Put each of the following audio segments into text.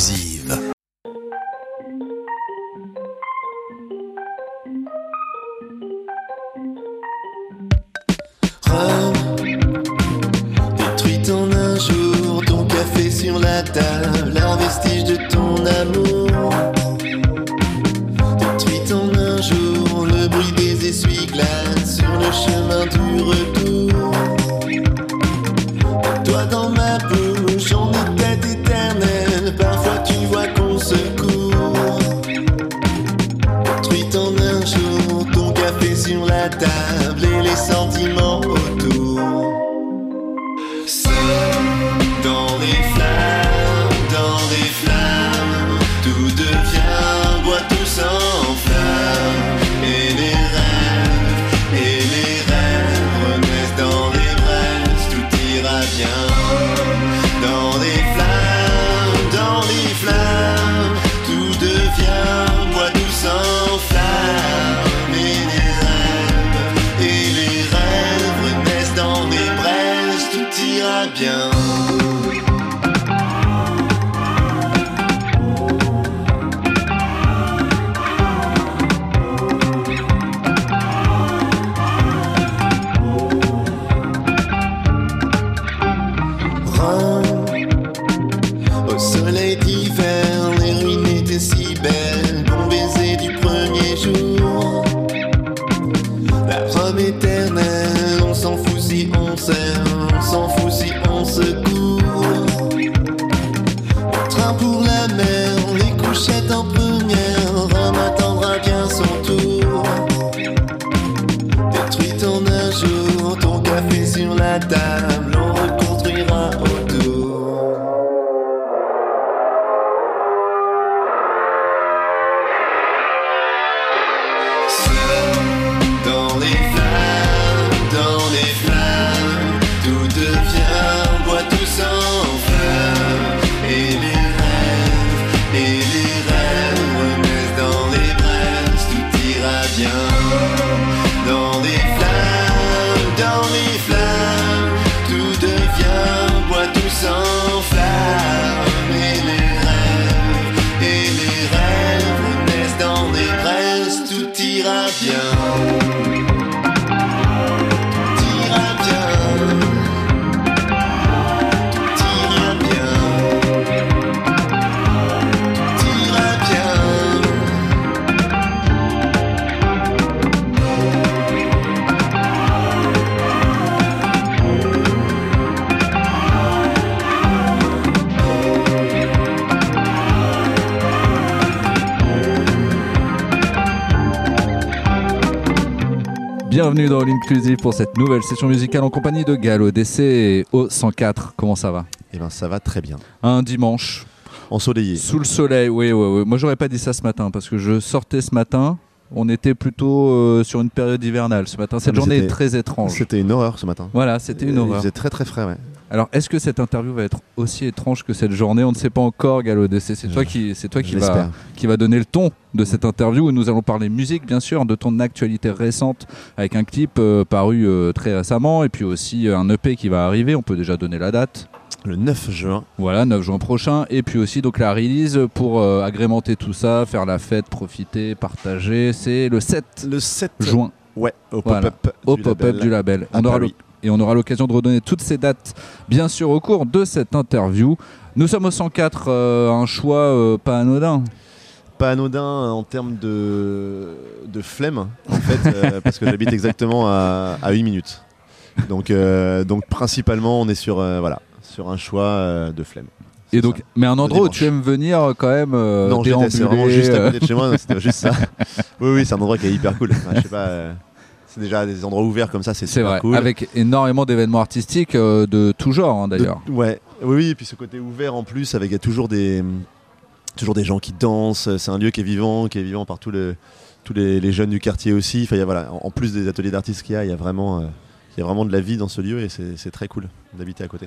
tous embarquer dans All L'Inclusive pour cette nouvelle session musicale en compagnie de Gallo DC et O104. Comment ça va? Eh ben ça va très bien. Un dimanche, Ensoleillé. sous le soleil, oui, oui, oui. Moi j'aurais pas dit ça ce matin parce que je sortais ce matin, on était plutôt euh, sur une période hivernale ce matin. Cette mais journée est très étrange. C'était une horreur ce matin. Voilà, c'était une Il horreur. faisait très très frais, ouais. Alors, est-ce que cette interview va être aussi étrange que cette journée? On ne sait pas encore, Gallo DC. C'est toi qui, c'est toi qui va, l'espère. qui va donner le ton de cette interview où nous allons parler musique, bien sûr, de ton actualité récente avec un clip euh, paru euh, très récemment et puis aussi euh, un EP qui va arriver. On peut déjà donner la date. Le 9 juin. Voilà, 9 juin prochain. Et puis aussi donc la release pour euh, agrémenter tout ça, faire la fête, profiter, partager. C'est le 7 Le 7 juin Ouais, au pop-up. du label du label. à On aura l'oc- et on aura l'occasion de redonner toutes ces dates, bien sûr, au cours de cette interview. Nous sommes au 104, euh, un choix euh, pas anodin. Pas anodin en termes de, de flemme, en fait, euh, parce que j'habite exactement à, à 8 minutes. Donc, donc principalement, on est sur, voilà, sur un choix de flemme. Et donc, ça. mais un endroit où tu aimes venir quand même euh, non, c'est vraiment juste à côté de chez moi, c'était juste ça. Oui, oui, c'est un endroit qui est hyper cool. Enfin, je sais pas, euh, c'est déjà des endroits ouverts comme ça, c'est super vrai, cool. avec énormément d'événements artistiques euh, de tout genre hein, d'ailleurs. De- ouais, oui, oui, et puis ce côté ouvert en plus, avec il y a toujours des, toujours des gens qui dansent. C'est un lieu qui est vivant, qui est vivant par tous les, tous les, les jeunes du quartier aussi. Enfin, il y a, voilà, en plus des ateliers d'artistes qu'il y a, il y a vraiment, euh, il y a vraiment de la vie dans ce lieu et c'est c'est très cool d'habiter à côté.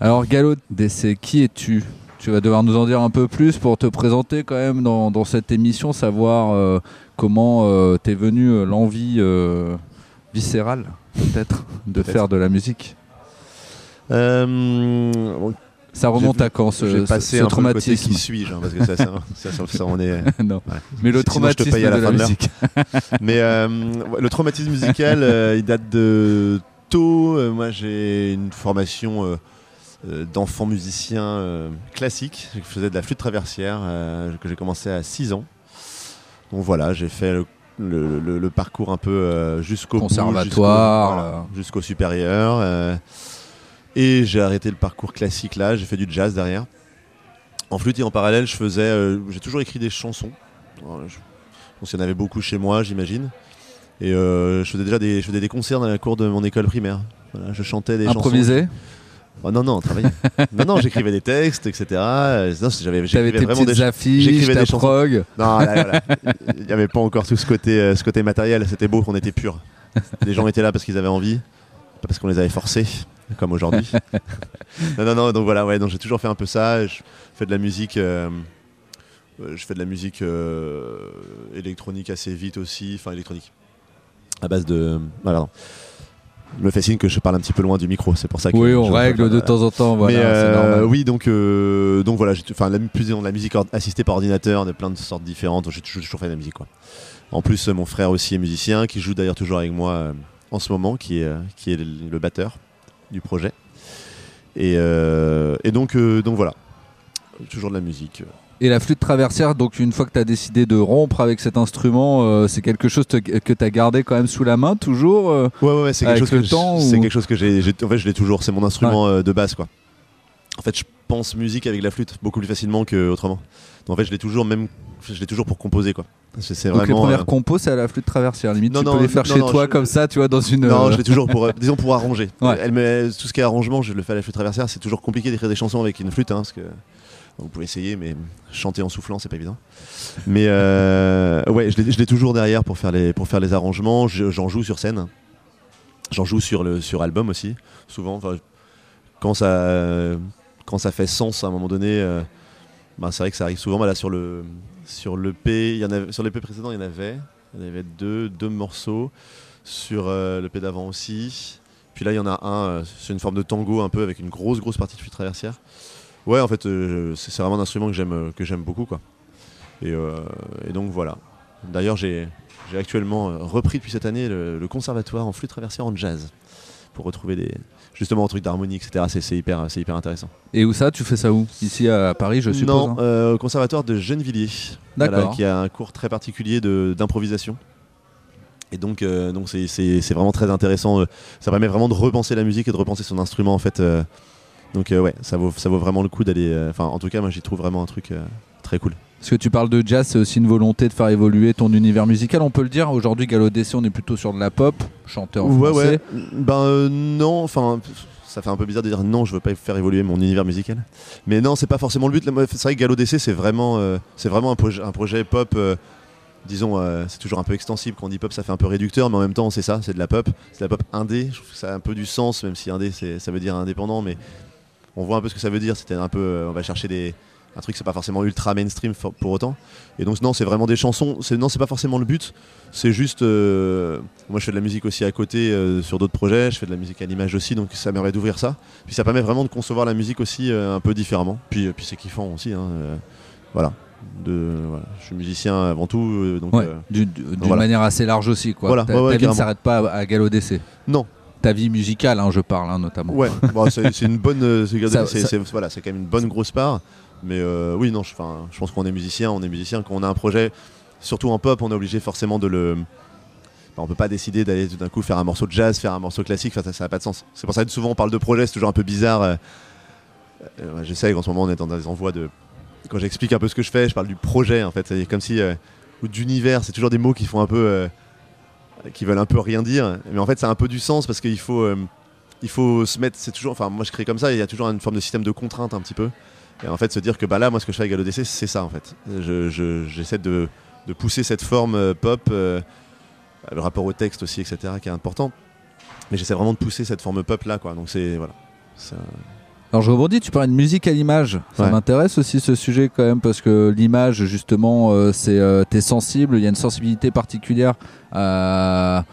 Alors Gallo, DC, qui es-tu? Tu vas devoir nous en dire un peu plus pour te présenter quand même dans, dans cette émission, savoir euh, comment euh, t'es venu euh, l'envie euh, viscérale peut-être de faire de la musique? Bon, Ça remonte à quand ce, passé ce un peu le côté traumatisme? qui suis-je, hein, parce que ça, ça, ça, ça, ça, on est. Non. Ouais. Mais le Sinon, je te traumatisme paye à la de la fin de l'heure. musique. Mais euh, le traumatisme musical, euh, il date de tôt. Moi, j'ai une formation euh, d'enfant musicien classique. Je faisais de la flûte traversière que j'ai commencé à 6 ans. Donc voilà, j'ai fait le, le- le- le parcours un peu euh, jusqu'au Conservatoire, jusqu'au- voilà, là. jusqu'au supérieur. euh, et j'ai arrêté le parcours classique là. J'ai fait du jazz derrière. En flûte et en parallèle, je faisais. euh, j'ai toujours écrit des chansons. Alors, je- donc, il y en avait beaucoup chez moi, j'imagine. Et euh, je faisais déjà des, je faisais des concerts dans la cour de mon école primaire. Voilà, je chantais des chansons. Improvisé Oh, non, non, travaillais. non, non, j'écrivais des textes, etc. Non, j'avais, j'écrivais tes vraiment des affiches, j'écrivais des prog. Non, là, il n'y avait pas encore tout ce côté, euh, ce côté matériel. C'était beau qu'on était pur. Les gens étaient là parce qu'ils avaient envie, pas parce qu'on les avait forcés, comme aujourd'hui. non, non, non. Donc voilà, ouais. Donc j'ai toujours fait un peu ça. Je fais de la musique. euh, euh, je fais de la musique euh, électronique assez vite aussi. Enfin, électronique. À base de. Voilà. non. Me fait signe que je parle un petit peu loin du micro. C'est pour ça que. Oui, on règle de temps en temps. Voilà, Mais c'est euh, oui, donc, euh, donc voilà, enfin, la, la musique assistée par ordinateur, de plein de sortes différentes. J'ai toujours, toujours fait de la musique, quoi. En plus, euh, mon frère aussi est musicien, qui joue d'ailleurs toujours avec moi euh, en ce moment, qui est, qui est le, batteur du projet. Et, et donc, donc voilà, toujours de la musique. Et la flûte traversière, donc une fois que tu as décidé de rompre avec cet instrument, euh, c'est quelque chose te- que tu as gardé quand même sous la main toujours euh, Ouais, ouais, ouais, c'est quelque quelque chose que j'ai, en fait, je l'ai toujours. C'est mon instrument euh, de base, quoi. En fait, je pense musique avec la flûte beaucoup plus facilement qu'autrement. Donc, en fait, je l'ai toujours, même, je l'ai toujours pour composer, quoi. C'est, Donc les vraiment. premières compos, c'est à la flûte traversière. Limite, Non, tu non, peux les faire non, chez toi je- comme ça, tu vois, dans une. Non, je l'ai toujours pour, euh, disons pour arranger. Ouais. Elle met, tout ce qui est arrangement, je le fais à la flûte traversière. C'est toujours compliqué d'écrire des chansons avec une flûte, hein, parce que vous pouvez essayer, mais chanter en soufflant, c'est pas évident. Mais euh, ouais, je l'ai, toujours derrière pour faire les, pour faire les arrangements. Je- j'en joue sur scène. J'en joue sur le, sur album aussi, souvent. Quand ça, quand ça fait sens à un moment donné, euh, bah, c'est vrai que ça arrive souvent. Là, sur le, sur l'EP, il y en avait, sur il y en avait, il y en avait deux, deux morceaux. Sur euh, l'EP d'avant aussi. Puis là, il y en a un, c'est une forme de tango un peu avec une grosse, grosse partie de flûte traversière. Ouais, en fait, euh, c'est vraiment un instrument que j'aime, euh, que j'aime beaucoup, quoi. Et, euh, et donc voilà. D'ailleurs, j'ai actuellement repris depuis cette année le, le conservatoire en flûte traversière en jazz pour retrouver des justement un truc d'harmonie, etc. C'est hyper, c'est hyper intéressant. Et où ça Tu fais ça où? Ici à Paris, je suppose. non, hein? euh, au conservatoire de Gennevilliers. D'accord. Voilà, qui a un cours très particulier d'improvisation. Et donc, euh, donc c'est, vraiment très intéressant. Ça permet vraiment de repenser la musique et de repenser son instrument en fait. euh. Donc euh, ouais, ça vaut, ça vaut vraiment le coup d'aller. euh, Enfin, en tout cas, moi j'y trouve vraiment un truc euh, très cool. Parce que tu parles de jazz, c'est aussi une volonté de faire évoluer ton univers musical, on peut le dire. Aujourd'hui, Gallo DC, on est plutôt sur de la pop, chanté en ouais, français. ouais. Ben euh, non, enfin. Ça fait un peu bizarre de dire non, je veux pas faire évoluer mon univers musical. Mais non, c'est pas forcément le but. C'est vrai que Gallo DC, c'est vraiment, euh, c'est vraiment un, projet, un projet pop. euh, disons, c'est toujours un peu extensible. Quand on dit pop, ça fait un peu réducteur, mais en même temps, c'est ça, c'est de la pop. C'est de la pop indé. Je trouve que ça a un peu du sens, même si indé, ça veut dire indépendant, mais on voit un peu ce que ça veut dire. C'était un peu, euh, on va chercher des, un truc, c'est pas forcément ultra mainstream pour autant. Et donc, non, c'est vraiment des chansons. C'est, non, c'est pas forcément le but. C'est juste, euh, moi, je fais de la musique aussi à côté euh, sur d'autres projets. Je fais de la musique à l'image aussi, donc ça m'aimerait d'ouvrir ça. Puis ça permet vraiment de concevoir la musique aussi euh, un peu différemment. Puis, puis c'est kiffant aussi. hein, voilà. De, voilà. Je suis musicien avant tout, donc. Ouais, du- du- d'une voilà. manière assez large aussi. Quoi. Voilà, ta ouais, s'arrête pas à, à Gallo DC. non, Ta vie musicale, hein, je parle hein, notamment. Ouais, bon, c'est une bonne, euh, c'est voilà, quand même une bonne grosse part. Mais euh, oui, non, je, je pense qu'on est musicien, on est musicien. Quand on a un projet, surtout en pop, on est obligé forcément de le. enfin, on peut pas décider d'aller tout d'un coup faire un morceau de jazz, faire un morceau classique. ça, ça n'a pas de sens. C'est pour ça que souvent on parle de projet, c'est toujours un peu bizarre. euh, euh, J'essaie qu'en ce moment on est dans des envois de. Quand j'explique un peu ce que je fais, je parle du projet en fait. C'est comme si euh, ou d'univers. C'est toujours des mots qui font un peu, qui veulent un peu rien dire. Mais en fait, ça a un peu du sens parce qu'il faut. euh, faut se mettre, c'est toujours, enfin moi je crée comme ça, il y a toujours une forme de système de contrainte un petit peu. Et en fait se dire que bah là moi ce que je fais avec Gallo DC c'est ça en fait. Je- je- J'essaie de, de pousser cette forme euh, pop, euh, le rapport au texte aussi etc qui est important. Mais j'essaie vraiment de pousser cette forme pop là quoi. Donc c'est voilà. Alors je rebondis, tu parlais de musique à l'image. Ça Ouais. m'intéresse aussi ce sujet quand même parce que l'image justement, euh, c'est euh, t'es sensible, il y a une sensibilité particulière à,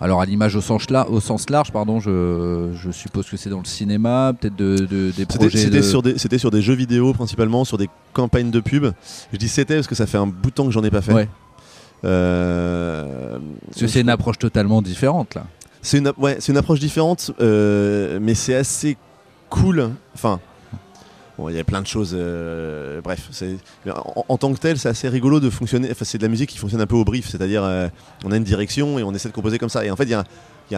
Alors à l'image au sens, la- au sens large, pardon, je, je suppose que c'est dans le cinéma, peut-être de, de- des projets. c'était de- sur, des- c'était sur des jeux vidéo principalement, sur des campagnes de pub. Je dis c'était parce que ça fait un bout de temps que j'en ai pas fait. Ouais. Euh, Parce que c'est une approche totalement différente là. C'est une, ouais, c'est une approche différente, euh, mais c'est assez cool. Enfin, bon, il y a plein de choses. euh, bref, en, tant que tel, c'est assez rigolo de fonctionner. Enfin, c'est de la musique qui fonctionne un peu au brief, c'est-à-dire euh, on a une direction et on essaie de composer comme ça. Et en fait, il y a,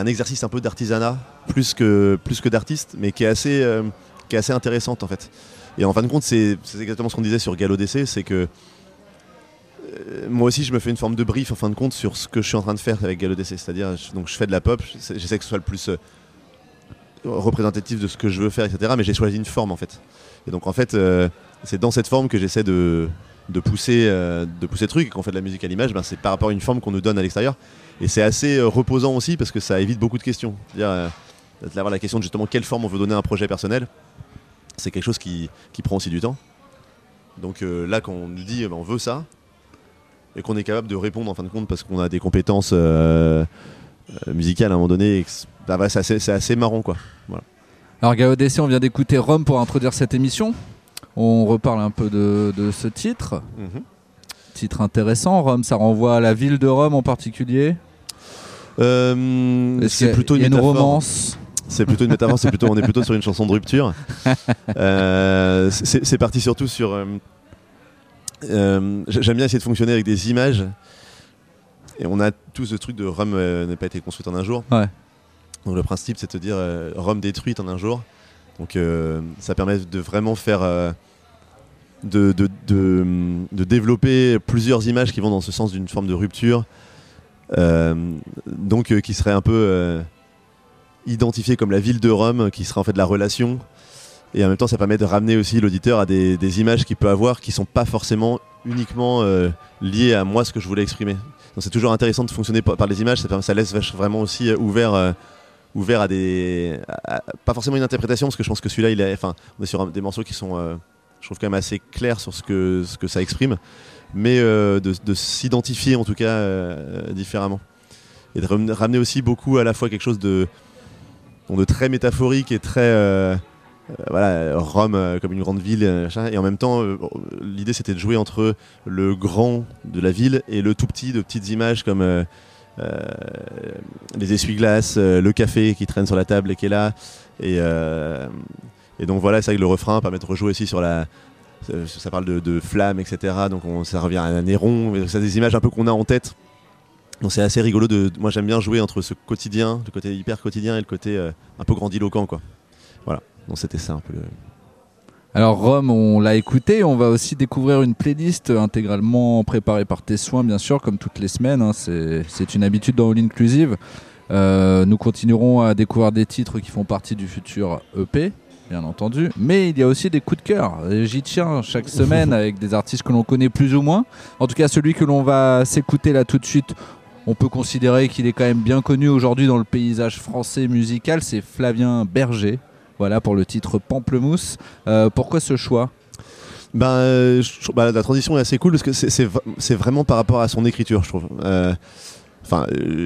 un- exercice un peu d'artisanat plus que plus que d'artiste, mais qui est assez euh, qui est assez intéressante en fait. Et en fin de compte, c'est exactement ce qu'on disait sur Gallo DC, c'est que moi aussi, je me fais une forme de brief en fin de compte sur ce que je suis en train de faire avec Gallo DC. C'est-à-dire, donc je fais de la pop, j'essaie que ce soit le plus représentatif de ce que je veux faire, etc. Mais j'ai choisi une forme en fait. Et donc en fait, euh, c'est dans cette forme que j'essaie de, pousser, euh, de pousser le truc. Et quand on fait de la musique à l'image, ben, c'est par rapport à une forme qu'on nous donne à l'extérieur. Et c'est assez euh, reposant aussi parce que ça évite beaucoup de questions. C'est-à-dire, euh, d'avoir la question de justement quelle forme on veut donner à un projet personnel, c'est quelque chose qui, qui prend aussi du temps. Donc euh, là, quand on nous dit eh ben, on veut ça, et qu'on est capable de répondre en fin de compte parce qu'on a des compétences euh, musicales à un moment donné, c'est- bah, voilà, c'est assez, assez marrant quoi. Alors GAODC, on vient d'écouter Rome pour introduire cette émission. On reparle un peu de, de ce titre. Titre intéressant, Rome, ça renvoie à la ville de Rome en particulier. Euh, c'est plutôt une, une romance. C'est plutôt une métaphore, c'est plutôt, on est plutôt sur une chanson de rupture. Euh, c'est parti surtout sur. euh, J'aime bien essayer de fonctionner avec des images. Et on a tout ce truc de Rome euh, n'a pas été construite en un jour. Ouais. Donc le principe, c'est de te dire euh, Rome détruite en un jour. Donc euh, ça permet de vraiment faire. de, de, de, de développer plusieurs images qui vont dans ce sens d'une forme de rupture. Donc qui serait un peu. euh, identifié comme la ville de Rome, qui sera en fait la relation. Et en même temps, ça permet de ramener aussi l'auditeur à des, des images qu'il peut avoir qui sont pas forcément uniquement euh, liées à moi, ce que je voulais exprimer. Donc c'est toujours intéressant de fonctionner par, les images, ça, laisse vraiment aussi euh, ouvert, euh, ouvert à des. pas forcément une interprétation, parce que je pense que celui-là, il est, enfin, on est sur des morceaux qui sont, euh, je trouve, quand même assez clairs sur ce que, ce que ça exprime, mais de, de s'identifier en tout cas différemment. Et de ram- ramener aussi beaucoup à la fois quelque chose de de très métaphorique et très voilà Rome euh, comme une grande ville euh, et en même temps euh, l'idée c'était de jouer entre le grand de la ville et le tout petit de petites images comme euh, euh, les essuie-glaces euh, le café qui traîne sur la table et qui est là et, euh, donc voilà c'est vrai que le refrain permet de rejouer aussi sur la ça, parle de, flammes etc donc on, ça revient à Néron c'est des images un peu qu'on a en tête donc c'est assez rigolo de. Moi j'aime bien jouer entre ce quotidien, le côté hyper quotidien et le côté euh, un peu grandiloquent quoi. Voilà. Donc c'était ça un peu. le- Alors Rome, on l'a écouté, on va aussi découvrir une playlist intégralement préparée par tes soins, bien sûr, comme toutes les semaines. hein, c'est une habitude dans All Inclusive. Euh, nous continuerons à découvrir des titres qui font partie du futur EP, bien entendu. Mais il y a aussi des coups de cœur. J'y tiens chaque semaine avec des artistes que l'on connaît plus ou moins. En tout cas, celui que l'on va s'écouter là tout de suite, on peut considérer qu'il est quand même bien connu aujourd'hui dans le paysage français musical. C'est Flavien Berger. Voilà pour le titre Pamplemousse. Euh, pourquoi ce choix? Ben, euh, bah, la transition est assez cool parce que c'est- vraiment par rapport à son écriture, je trouve. Euh,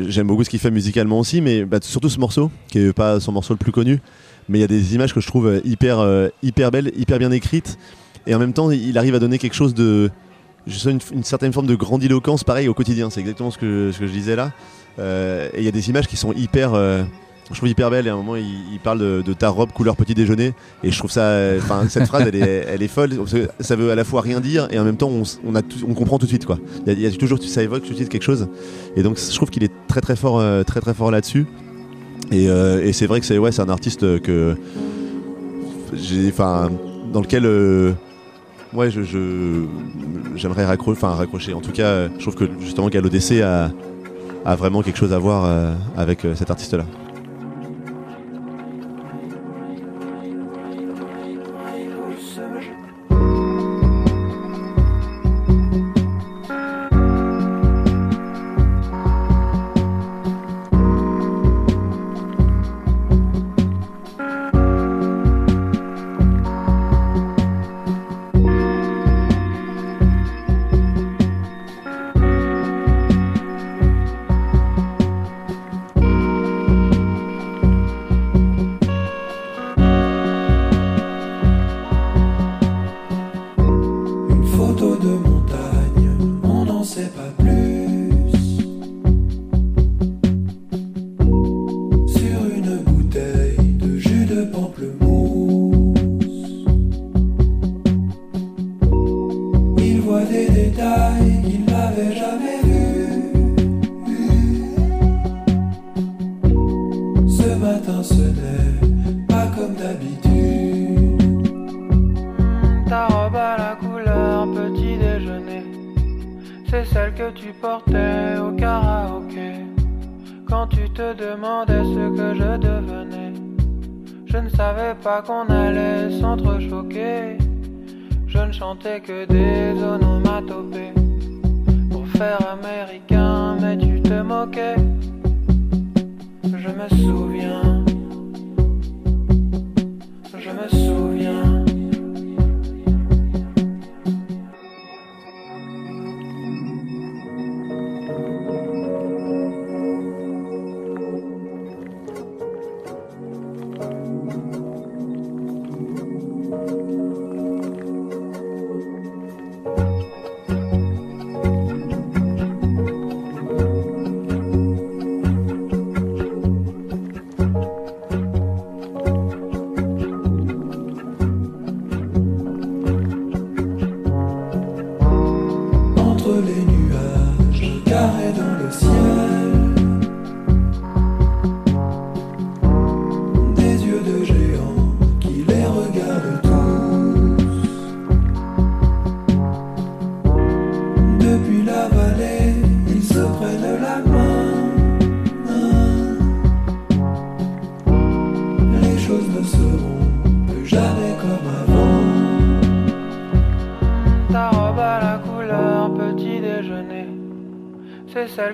j'aime beaucoup ce qu'il fait musicalement aussi, mais bah, surtout ce morceau, qui est pas son morceau le plus connu. Mais il y a des images que je trouve hyper, hyper belles, hyper bien écrites. Et en même temps, il arrive à donner quelque chose de. Je une, certaine forme de grandiloquence, pareil, au quotidien. C'est exactement ce que, je disais là. Et il y a des images qui sont hyper. Je trouve hyper belles. Et à un moment, il, parle de, ta robe couleur petit déjeuner. Et je trouve ça. Enfin, cette phrase, elle est, elle est folle. ça veut à la fois rien dire et en même temps, on, comprend tout de suite. Quoi. Il y a, toujours, ça évoque tout de suite quelque chose. Et donc, je trouve qu'il est très très fort, euh, très très fort là-dessus. Et, euh, et c'est vrai que c'est ouais, c'est un artiste que enfin, dans lequel, euh, ouais, j'aimerais raccrocher. En tout cas, je trouve que justement Gallo DC a, a vraiment quelque chose à voir avec cet artiste-là. Thank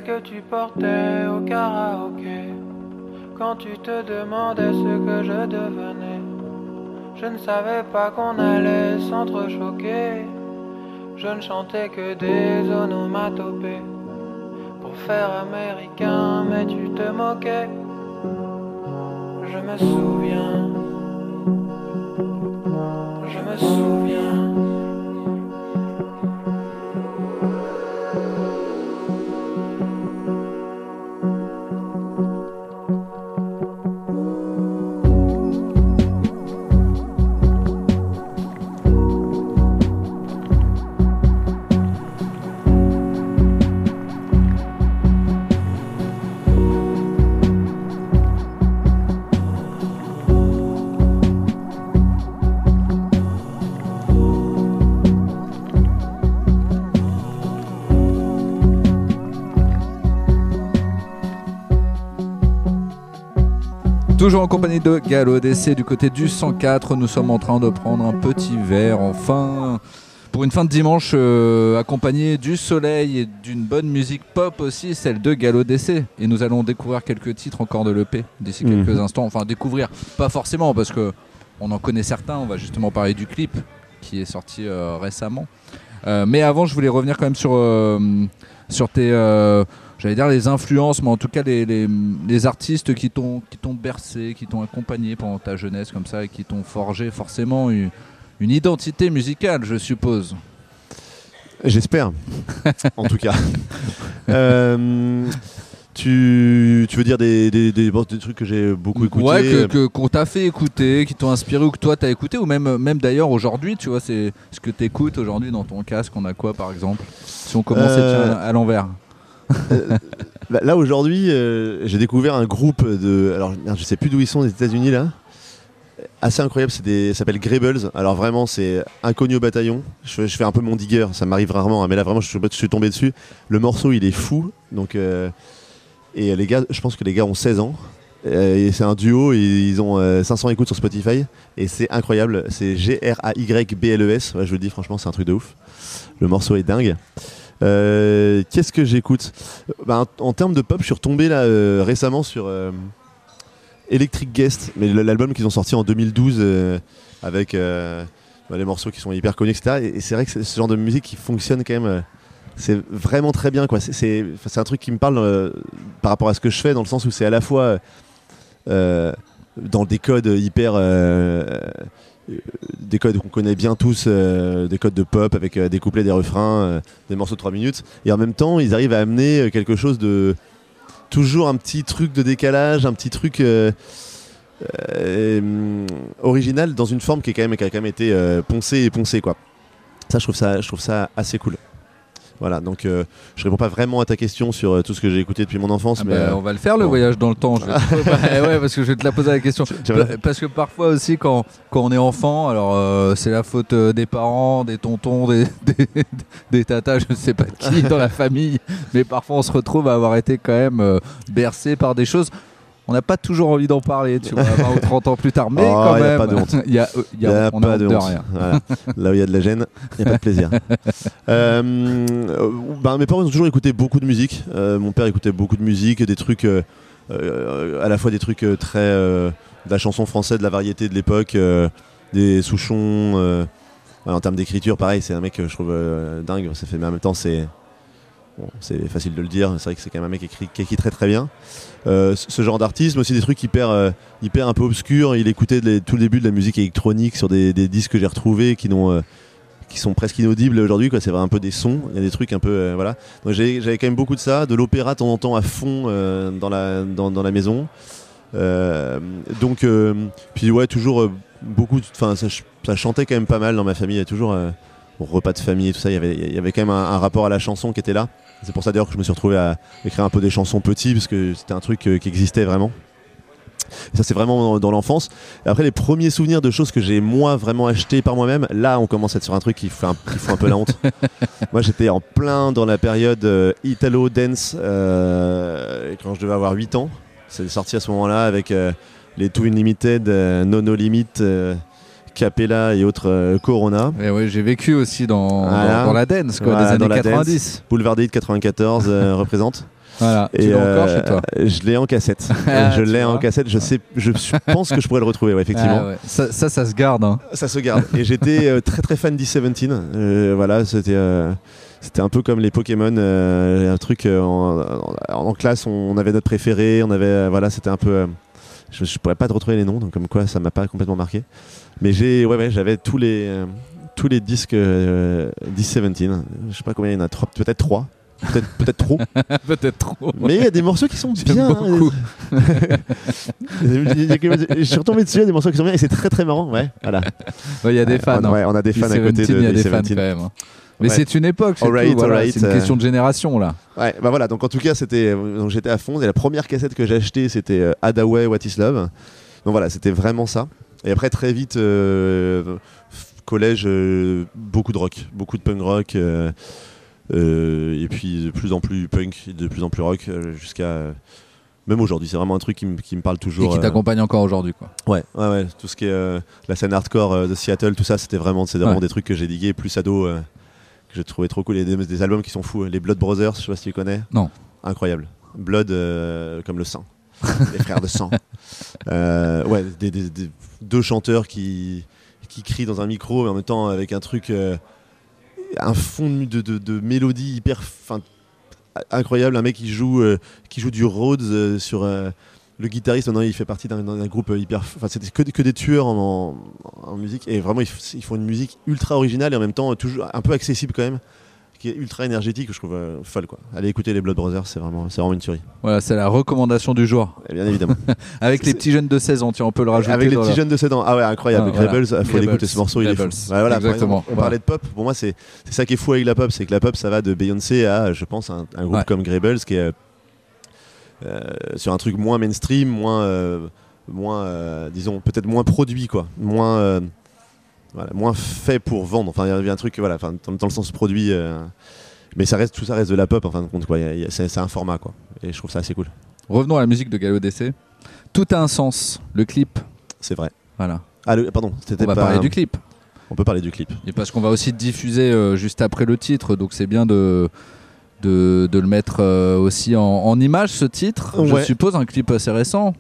que tu portais au karaoké. Quand tu te demandais ce que je devenais, je ne savais pas qu'on allait s'entrechoquer. Je ne chantais que des onomatopées pour faire américain, mais tu te moquais. Je me souviens, Toujours en compagnie de Gallo DC du côté du 104, nous sommes en train de prendre un petit verre enfin pour une fin de dimanche euh, accompagné du soleil et d'une bonne musique pop aussi, celle de Gallo DC. Et nous allons découvrir quelques titres encore de l'EP d'ici Mhm. quelques instants. Enfin découvrir, pas forcément parce que on en connaît certains, on va justement parler du clip qui est sorti euh, récemment. Euh, mais avant je voulais revenir quand même sur, sur tes... j'allais dire les influences, mais en tout cas les, les, les artistes qui t'ont qui t'ont bercé, qui t'ont accompagné pendant ta jeunesse comme ça et qui t'ont forgé forcément une, une identité musicale, je suppose. J'espère, en tout cas. Euh, tu, tu veux dire des, des, des- des trucs que j'ai beaucoup écoutés ouais, que- qu'on t'a fait écouter, qui t'ont inspiré ou que toi t'as écouté, ou même, même d'ailleurs aujourd'hui, tu vois, c'est ce que t'écoutes aujourd'hui dans ton casque, on a quoi par exemple? Si on commençait Euh, à l'envers. Bah, Là aujourd'hui, euh, j'ai découvert un groupe de. Alors, je sais plus d'où ils sont, des États-Unis là. Assez incroyable, ça s'appelle Gribbles. Alors vraiment, c'est inconnu au bataillon. Je, fais- un peu mon digger, ça m'arrive rarement, hein, mais là vraiment, je suis, tombé dessus. Le morceau, il est fou. Donc, euh, et les gars, je pense que les gars ont 16 ans. Euh, c'est un duo, ils ont euh, 500 écoutes sur Spotify. Et c'est incroyable. C'est G-R-A-Y-B-L-E-S. Je le dis, franchement, c'est un truc de ouf. Le morceau est dingue. Euh, Qu'est-ce que j'écoute Bah, en, termes de pop, je suis retombé là euh, récemment sur euh, Electric Guest, mais l'album qu'ils ont sorti en 2012 euh, avec bah, les morceaux qui sont hyper connus, etc. Et, et c'est vrai que ce genre de musique qui fonctionne quand même. c'est vraiment très bien, quoi. C'est- un truc qui me parle par rapport à ce que je fais, dans le sens où c'est à la fois dans des codes hyper. Euh, des codes qu'on connaît bien tous, euh, des codes de pop avec euh, des couplets, des refrains, des morceaux de 3 minutes. Et en même temps, ils arrivent à amener quelque chose de. Toujours un petit truc de décalage, un petit truc. original dans une forme qui, est quand même, qui a quand même été poncée et poncée quoi. Ça trouve ça je trouve ça assez cool. Voilà, donc euh, je réponds pas vraiment à ta question sur euh, tout ce que j'ai écouté depuis mon enfance, Ah mais bah, euh, on va le faire le bon. voyage dans le temps. Je Bah, ouais, parce que je vais te la poser la question. Parce que parfois aussi, quand, quand on est enfant, alors euh, c'est la faute des parents, des tontons, des, des, des tatas, je ne sais pas qui dans la famille, mais parfois on se retrouve à avoir été quand même bercé par des choses. On n'a pas toujours envie d'en parler, tu vois, 20 ou 30 ans plus tard, mais Oh, quand y a même, pas de honte. il y a, il y a- y a on pas honte de de honte. rien. Voilà. Là où il y a de la gêne, il n'y a pas de plaisir. Euh, euh, ben, mes parents ont toujours écouté beaucoup de musique. Euh, mon père écoutait beaucoup de musique, des trucs, euh, euh, à la fois des trucs euh, très. euh, de la chanson française, de la variété de l'époque, euh, des Souchons. euh, en termes d'écriture, pareil, c'est un mec que je trouve euh, dingue. Ça fait, mais en même temps, c'est. Bon, c'est facile de le dire, c'est vrai que c'est quand même un mec qui écrit, qui écrit très très bien. Euh, ce genre d'artiste, mais aussi des trucs hyper, euh, hyper un peu obscurs. Il écoutait tout le début de la musique électronique sur des, disques que j'ai retrouvés qui euh, qui sont presque inaudibles aujourd'hui quoi. C'est un peu des sons. Il y a des trucs un peu voilà. J'avais quand même beaucoup de ça de l'opéra de temps en temps à fond dans la dans, la maison. Donc puis ouais toujours beaucoup enfin ça, ch- ça chantait quand même pas mal dans ma famille. Il y a toujours repas de famille et tout ça. Il y avait il y avait quand même un rapport à la chanson qui était là c'est pour ça d'ailleurs que je me suis retrouvé à écrire un peu des chansons petits parce que c'était un truc euh, qui existait vraiment. Ça c'est vraiment dans, dans l'enfance. Après les premiers souvenirs de choses que j'ai moi vraiment acheté par moi-même là on commence à être sur un truc qui fait un, qui fout un peu la honte. Moi j'étais en plein dans la période euh, Italo Dance euh, quand je devais avoir 8 ans c'est sorti à ce moment là avec euh, les Two Unlimited Nono Limit Capella et autres euh, Corona Et ouais, j'ai vécu aussi dans, Voilà. dans, dans la dance quoi, Voilà, des années la dance. 90. Boulevard Date 94 euh, représente Voilà, tu Et l'as encore euh, chez toi. Je l'ai en cassette. Je l'ai en cassette. Je sais, je pense que je pourrais le retrouver. Ouais, effectivement, Ah ouais. ça, ça, ça se garde. hein. ça se garde. Et j'étais euh, très très fan d'E17. Euh, voilà, c'était. c'était un peu comme les Pokémon, euh, un truc euh, en, en- en classe, on avait notre préféré, on avait, euh, voilà, c'était un peu. Je, je pourrais pas te retrouver les noms, donc comme quoi ça m'a pas complètement marqué. Mais j'ai, ouais, ouais, j'avais tous les, euh, tous les disques euh, d'E17. Je sais pas combien il y en a, trois, peut-être trois, peut-être, peut-être trop. Peut-être trop. Mais il y a des morceaux qui sont bien. beaucoup. Même- Je suis retombé dessus, il y a des morceaux qui sont bien et c'est très très marrant. Ouais, voilà. Ouais, Il y a des fans. on, hein. ouais, on a des fans à côté 17, de il y a des des fans 17. Mais Ouais. c'est une époque, c'est tout, voilà, une euh. question de génération là. Ouais, bah voilà, donc en tout cas, c'était donc j'étais à fond et la première cassette que j'ai achetée, c'était euh, Hadaway What is Love. Donc voilà, c'était vraiment ça. Et après très vite euh, collège euh, beaucoup de rock, beaucoup de punk rock euh, euh, et puis de plus en plus punk, de plus en plus rock euh, jusqu'à euh, même aujourd'hui, c'est vraiment un truc qui, me- qui me parle toujours. Et qui euh, t'accompagne encore aujourd'hui quoi. Ouais, ouais, ouais, tout ce qui est euh, la scène hardcore euh, de Seattle, tout ça, c'était vraiment, c'est vraiment Ouais. des trucs que j'ai digué plus ado, euh, que j'ai trouvé trop cool. Et des, des albums qui sont fous. Les Blood Brothers, je sais pas si tu connais. Non. Incroyable. Blood euh, comme le sang. les frères de sang. Euh, ouais, des, des- des- deux chanteurs qui, qui crient dans un micro, mais en même temps avec un truc, euh, un fond de, de, de- mélodie hyper, fin, incroyable. Un mec qui joue, qui joue du Rhodes sur. Euh, le guitariste, maintenant, il fait partie d'un- groupe euh, hyper. Enfin, c'était que, que des tueurs en, en- en musique. Et vraiment, ils, font une musique ultra originale et en même temps, euh, toujours un peu accessible quand même. Qui est ultra énergétique, que je trouve euh, folle, quoi. Allez écouter les Blood Brothers, c'est vraiment, c'est vraiment une tuerie. Voilà, c'est la recommandation du jour. Et bien évidemment. Avec les petits jeunes de 16 ans, tiens, on peut le rajouter. Avec les petits jeunes de 7 ans. Ah ouais, incroyable. Ah, voilà. Rebels, il faut Rebels. l'écouter ce morceau, il est Rebels. fou. Ouais, voilà, Exactement. exemple, on parlait de pop. Pour moi, c'est ça qui est fou avec la pop, c'est que la pop, ça va de Beyoncé à, je pense, un, un groupe Ouais. comme Rebels qui est euh, euh, sur un truc moins mainstream, moins, euh, moins euh, disons, peut-être moins produit, quoi. Moins, euh, voilà, moins fait pour vendre. Enfin, il y a- un truc, voilà, dans, dans le sens produit. euh, mais ça reste, tout ça reste de la pop, en fin de compte, quoi. C'est un format, quoi. Et je trouve ça assez cool. Revenons à la musique de Gallo DC. Tout a un sens. Le clip, C'est vrai. voilà. Ah, le- pardon, c'était On va pas- parler du clip. On peut parler du clip. Et parce qu'on va aussi diffuser euh, juste après le titre, donc c'est bien de, de, de le mettre euh, aussi en, en image ce titre. Je Ouais. suppose un clip assez récent.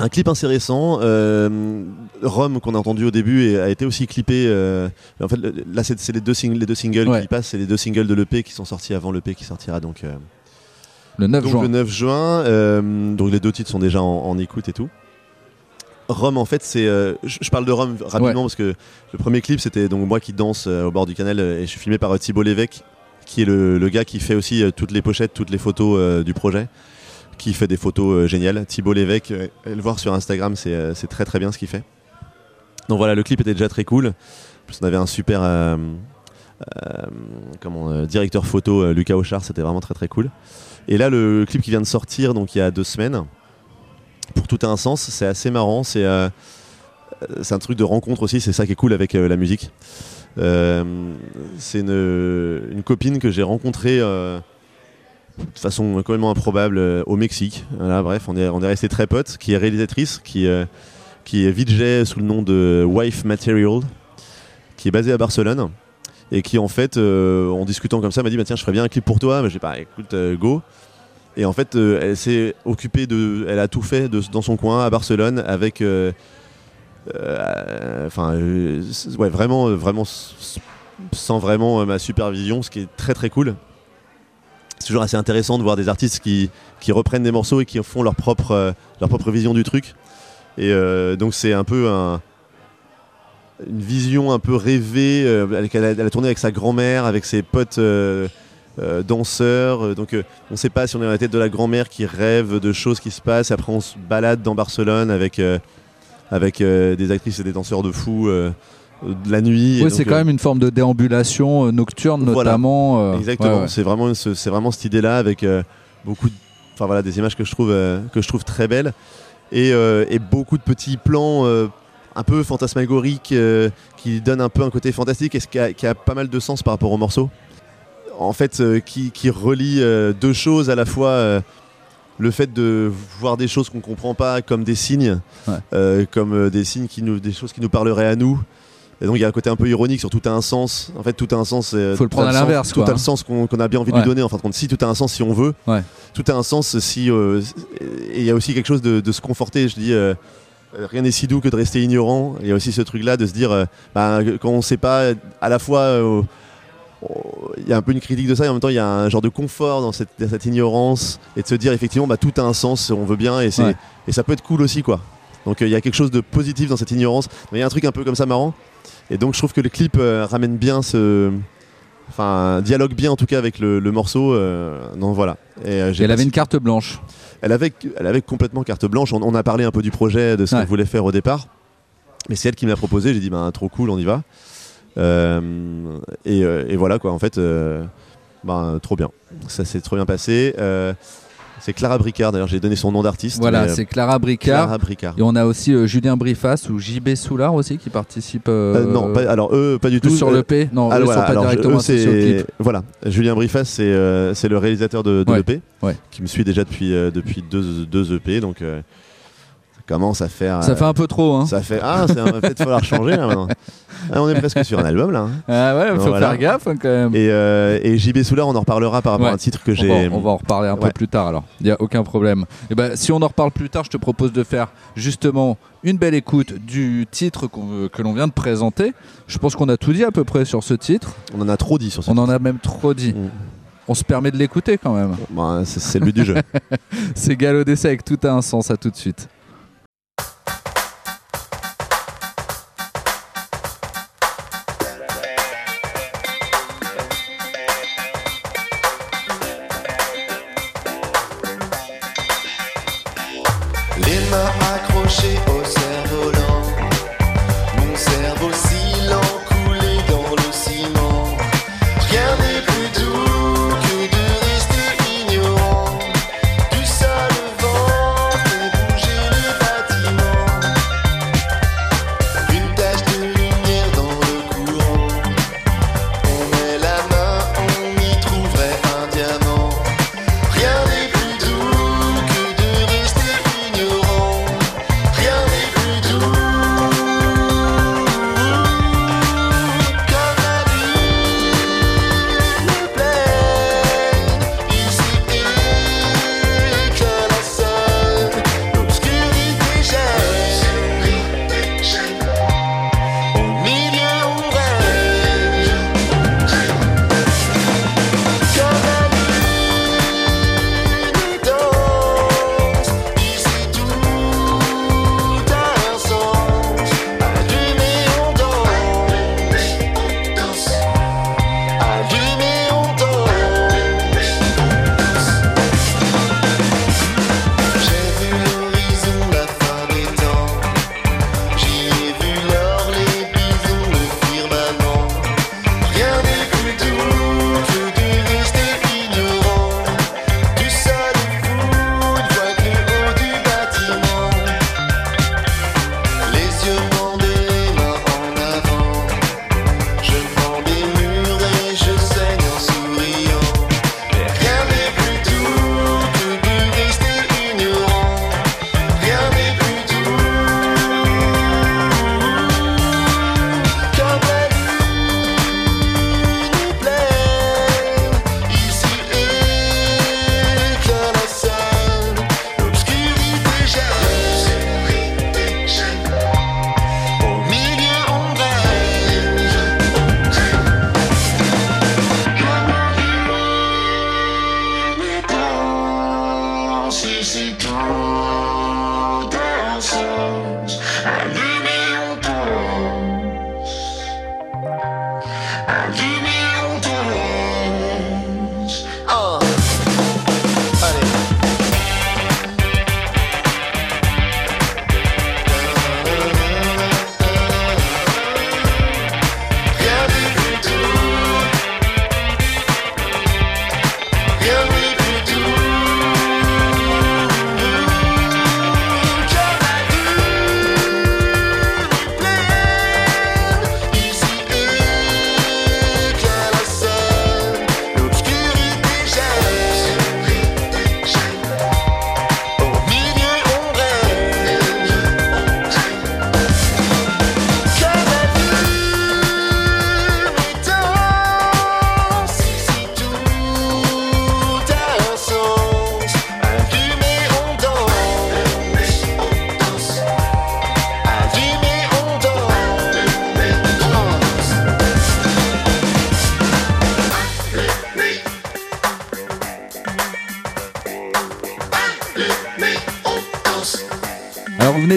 Un clip assez récent, euh, Rome qu'on a entendu au début et a été aussi clippé. euh, en fait, là, c'est les deux, sing- les deux singles Ouais. qui passent, c'est les deux singles de l'EP qui sont sortis avant l'EP qui sortira donc, euh, Le 9 donc juin. le 9 juin. donc les deux titres sont déjà en, en écoute et tout. Rome, en fait, c'est. euh, je je parle de Rome rapidement Ouais. parce que le premier clip, c'était donc moi qui danse euh, au bord du canal euh, et je suis filmé par Thibault Lévesque, qui est le, gars qui fait aussi euh, toutes les pochettes, toutes les photos euh, du projet, qui fait des photos euh, géniales. Thibault Lévesque, le voir sur Instagram, c'est très très bien ce qu'il fait. Donc voilà, le clip était déjà très cool. Plus, on avait un super, directeur photo Lucas Auchard, c'était vraiment très très cool. Et là, le clip qui vient de sortir, donc il y a deux semaines, pour tout un sens, c'est assez marrant. C'est un truc de rencontre aussi, c'est ça qui est cool avec la musique. Euh, c'est une, copine que j'ai rencontrée euh, de façon complètement improbable euh, au Mexique. Voilà, bref, on est, on est resté très potes, qui est réalisatrice, qui, qui est VJ sous le nom de Wife Material, qui est basée à Barcelone. Et qui en fait, en discutant comme ça, m'a dit bah, tiens, je ferais bien un clip pour toi. Mais j'ai pas, écoute, go. Et en fait, elle s'est occupée de, elle a tout fait de- dans son coin à Barcelone avec, enfin, euh, ouais, vraiment, euh, vraiment, sans vraiment euh, ma supervision, ce qui est très très cool. C'est toujours assez intéressant de voir des artistes qui, qui reprennent des morceaux et qui font leur propre, euh, leur propre vision du truc. Et euh, donc c'est un peu un, une vision un peu rêvée. euh, elle, a, tourné avec sa grand-mère, avec ses potes euh, euh, danseurs. euh, donc euh, on ne sait pas si on est dans la tête de la grand-mère qui rêve de choses qui se passent. Après on se balade dans Barcelone avec, euh, avec euh, des actrices et des danseurs de fou euh, de la nuit. Oui, c'est quand euh, même une forme de déambulation euh, nocturne, Voilà. notamment. euh, Exactement. ouais, ouais. C'est vraiment ce- c'est vraiment cette idée-là avec beaucoup, de, enfin voilà, des images que je trouve que je trouve très belles et, et beaucoup de petits plans un peu fantasmagoriques qui donnent un peu un côté fantastique et ce qui a, qui a pas mal de sens par rapport au morceau. En fait, qui, qui relie deux choses à la fois. Le fait de voir des choses qu'on comprend pas comme des signes, Ouais. euh, comme euh, des signes qui nous, des choses qui nous parleraient à nous. Et donc il y a un côté un peu ironique sur tout a un sens. En fait, tout a un sens. euh, Faut le prendre à l'inverse, Tout quoi, a le hein. sens qu'on a bien envie de lui donner. En fin de compte, si tout a un sens, si on veut, Ouais. tout a un sens si. euh, et il y a aussi quelque chose de, de se conforter. Je dis. euh, Rien n'est si doux que de rester ignorant. Il y a aussi ce truc-là de se dire, bah, quand on ne sait pas, à la fois, il y a un peu une critique de ça, et en même temps, il y a un genre de confort dans cette, ignorance, et de se dire, effectivement, bah, tout a un sens, on veut bien, et, Ouais. et ça peut être cool aussi, quoi. Donc euh, il y a quelque chose de positif dans cette ignorance, mais il y a un truc un peu comme ça marrant. Et donc je trouve que le clip euh, ramène bien ce. Enfin, dialogue bien en tout cas avec le, le morceau. euh, donc voilà. Et, euh, Et elle avait une carte blanche. elle avait, elle avait complètement carte blanche. On, on a parlé un peu du projet, de ce Ouais. qu'elle voulait faire au départ. Mais c'est elle qui me l'a proposé. J'ai dit, ben, trop cool, on y va. Euh, et, euh, et voilà, quoi. En fait, ben, trop bien. Ça s'est trop bien passé. C'est Clara Bricard, d'ailleurs, j'ai donné son nom d'artiste. Voilà, c'est Clara Bricard. Clara Bricard. Et on a aussi euh, Julien Brifas ou JB Soulard aussi qui participe. euh, Euh, non, pas- alors eux, pas du tout. sur le P. Non, Ah, eux voilà, sont pas alors, directement eux, au c'est- clip. Voilà, Julien Brifas, c'est le réalisateur de, de Ouais, l'EP, ouais. qui me suit déjà depuis, depuis deux, deux EP, donc commence à faire. Ça euh, fait un peu trop, hein. ça fait ah, ça va peut-être falloir changer là maintenant. Ah, on est presque sur un album là. hein. Ah ouais, faut Voilà. faire gaffe hein, quand même. Et, euh, et JB Soulard, on en reparlera par rapport Ouais. à un titre que On j'ai. on va en reparler un peu plus tard alors. Il n'y a aucun problème. Et ben, si on en reparle plus tard, je te propose de faire justement une belle écoute du titre que l'on vient de présenter. Je pense qu'on a tout dit à peu près sur ce titre. On en a trop dit sur ce. On en a même trop dit. Mm. On se permet de l'écouter quand même. Bah, c'est le but du jeu. C'est Gallo d'essai avec tout a un sens. À tout de suite.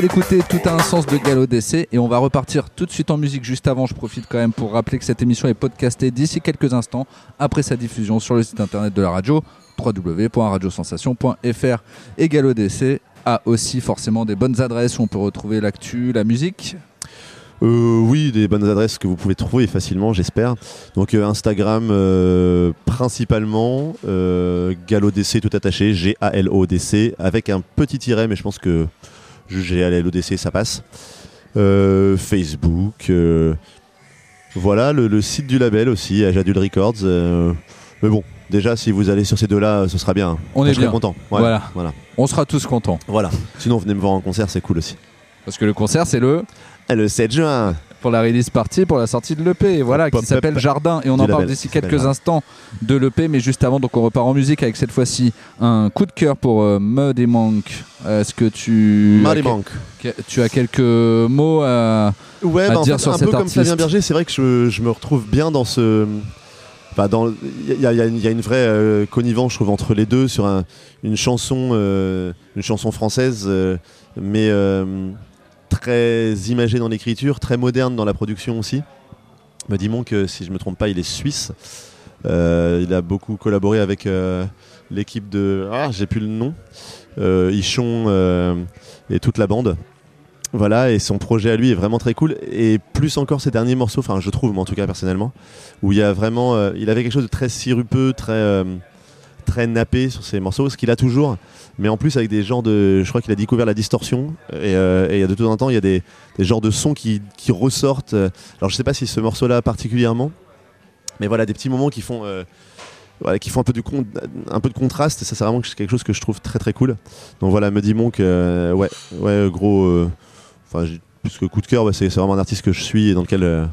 Venez Tout a un sens de Gallo DC et on va repartir tout de suite en musique juste avant. Je profite quand même pour rappeler que cette émission est podcastée d'ici quelques instants après sa diffusion sur le site internet de la radio www.radiosensation.fr et Gallo DC a aussi forcément des bonnes adresses où on peut retrouver l'actu, la musique. Euh, oui, des bonnes adresses que vous pouvez trouver facilement, j'espère. Donc euh, Instagram euh, principalement, euh, GaloDC tout attaché, G-A-L-O-D-C, avec un petit tiret, mais je pense que juste G-A-L-O-D-C, ça passe. Euh, Facebook, euh, voilà, le, le site du label aussi, Ajadul Records. euh, mais bon, déjà, si vous allez sur ces deux-là, ce sera bien. On est je serai bien. content. Ouais, Voilà. voilà. On sera tous contents Voilà. Sinon, venez me voir en concert, c'est cool aussi. parce que le concert c'est le le 7 juin. Pour la release party, pour la sortie de l'EP, voilà, qui s'appelle Jardin. Et on en parle d'ici quelques Jardin. instants de l'EP, mais juste avant, donc on repart en musique avec cette fois-ci un coup de cœur pour euh, Mud et Monk. Est-ce que tu que- tu as quelques mots à... Ouais, à bah, en dire fait, sur un cet peu comme artiste. Flavien Berger, c'est vrai que je, je me retrouve bien dans ce. Enfin, dans, il y, a- y une- il y a une vraie euh, connivence, je trouve, entre les deux sur un- une chanson, euh, une chanson française, euh, mais euh, très imagée dans l'écriture, très moderne dans la production aussi. Me dit que si je me trompe pas, il est suisse. Euh, il a beaucoup collaboré avec euh, l'équipe de. Ah, j'ai plus le nom. Euh, Ichon et toute la bande. Voilà, et son projet à lui est vraiment très cool. Et plus encore ces derniers morceaux, enfin je trouve, en tout cas personnellement, où il y a vraiment, il avait quelque chose de très sirupeux, très, très nappé sur ces morceaux, ce qu'il a toujours, mais en plus avec des genres de, je crois qu'il a découvert la distorsion, et, euh, et il y a de temps en temps, il y a des, des genres de sons qui, qui ressortent. euh, Alors je sais pas si ce morceau-là particulièrement, mais voilà, des petits moments qui font, euh, voilà, qui font un peu, du de contraste, et ça c'est vraiment quelque chose que je trouve très très cool. Donc voilà, me dit Monk, euh, ouais, ouais, gros. euh, Enfin, plus que coup de cœur, bah, c'est vraiment un artiste que je suis et dans lequel euh,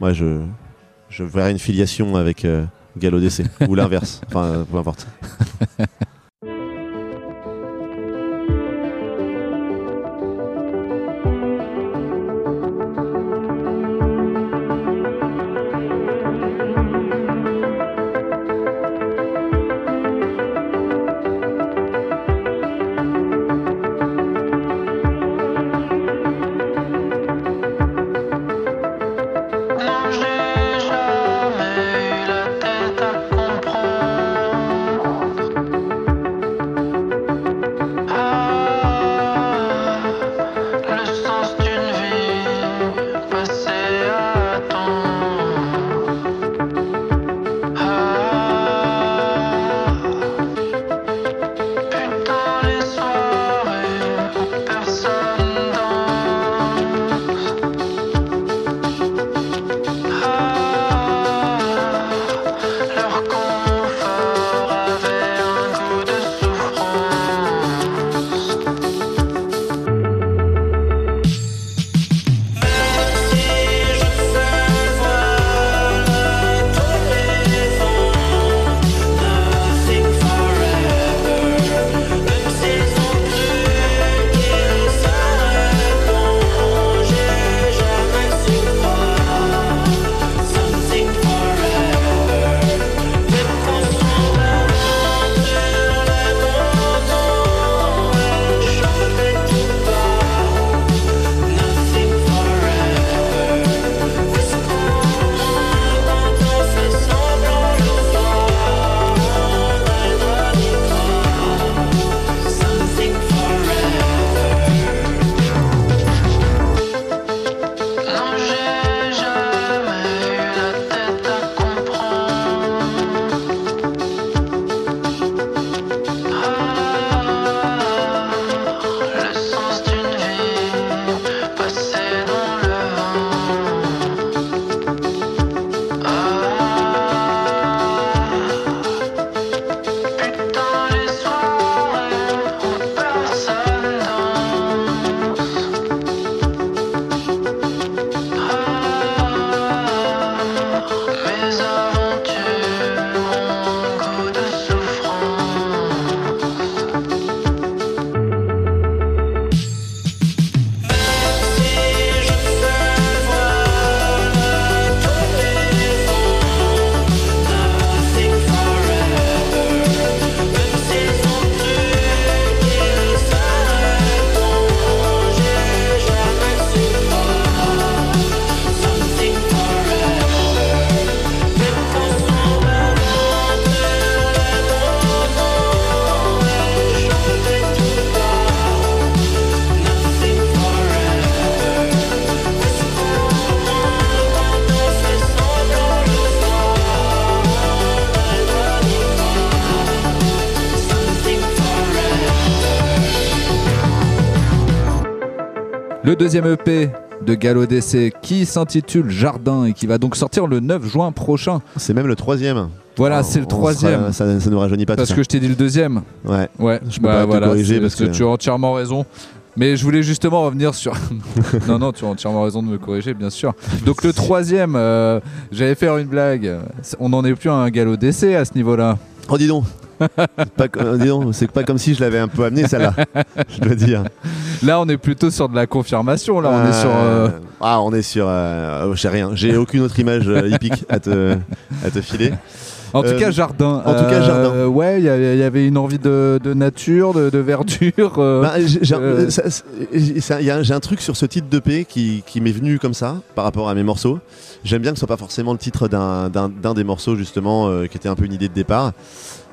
moi je, je verrais une filiation avec euh, Gallo DC ou l'inverse. Enfin, euh, peu importe. Le deuxième EP de Gallo DC qui s'intitule Jardin et qui va donc sortir le 9 juin prochain. C'est même le troisième. Voilà, Ah, c'est le troisième. sera- ça, ça nous rajeunit pas. Parce tout que je t'ai dit le deuxième. Ouais. Ouais, Je peux bah pas te corriger parce parce que, que- tu as entièrement raison. Mais je voulais justement revenir sur. non, non, tu as entièrement raison de me corriger, bien sûr. Donc le troisième, euh, j'allais faire une blague. On n'en est plus à un galop d'essai à ce niveau-là. Oh, dis donc. C'est pas, euh, c'est pas comme si je l'avais un peu amené celle-là, je dois dire. Là, on est plutôt sur de la confirmation. Là, on est sur. euh, Ah, on est sur. euh, oh, j'ai rien. J'ai aucune autre image euh, hippique à te, à te filer. En tout Euh, cas, jardin. en tout cas, jardin. Ouais, il y, avait- il y avait une envie de, de nature, de, de verdure. euh, j'ai- un- euh, ça- c'est- ça- il y a un- J'ai un truc sur ce titre d'EP qui, qui m'est venu comme ça par rapport à mes morceaux. J'aime bien que ce soit pas forcément le titre d'un- des morceaux justement euh, qui était un peu une idée de départ.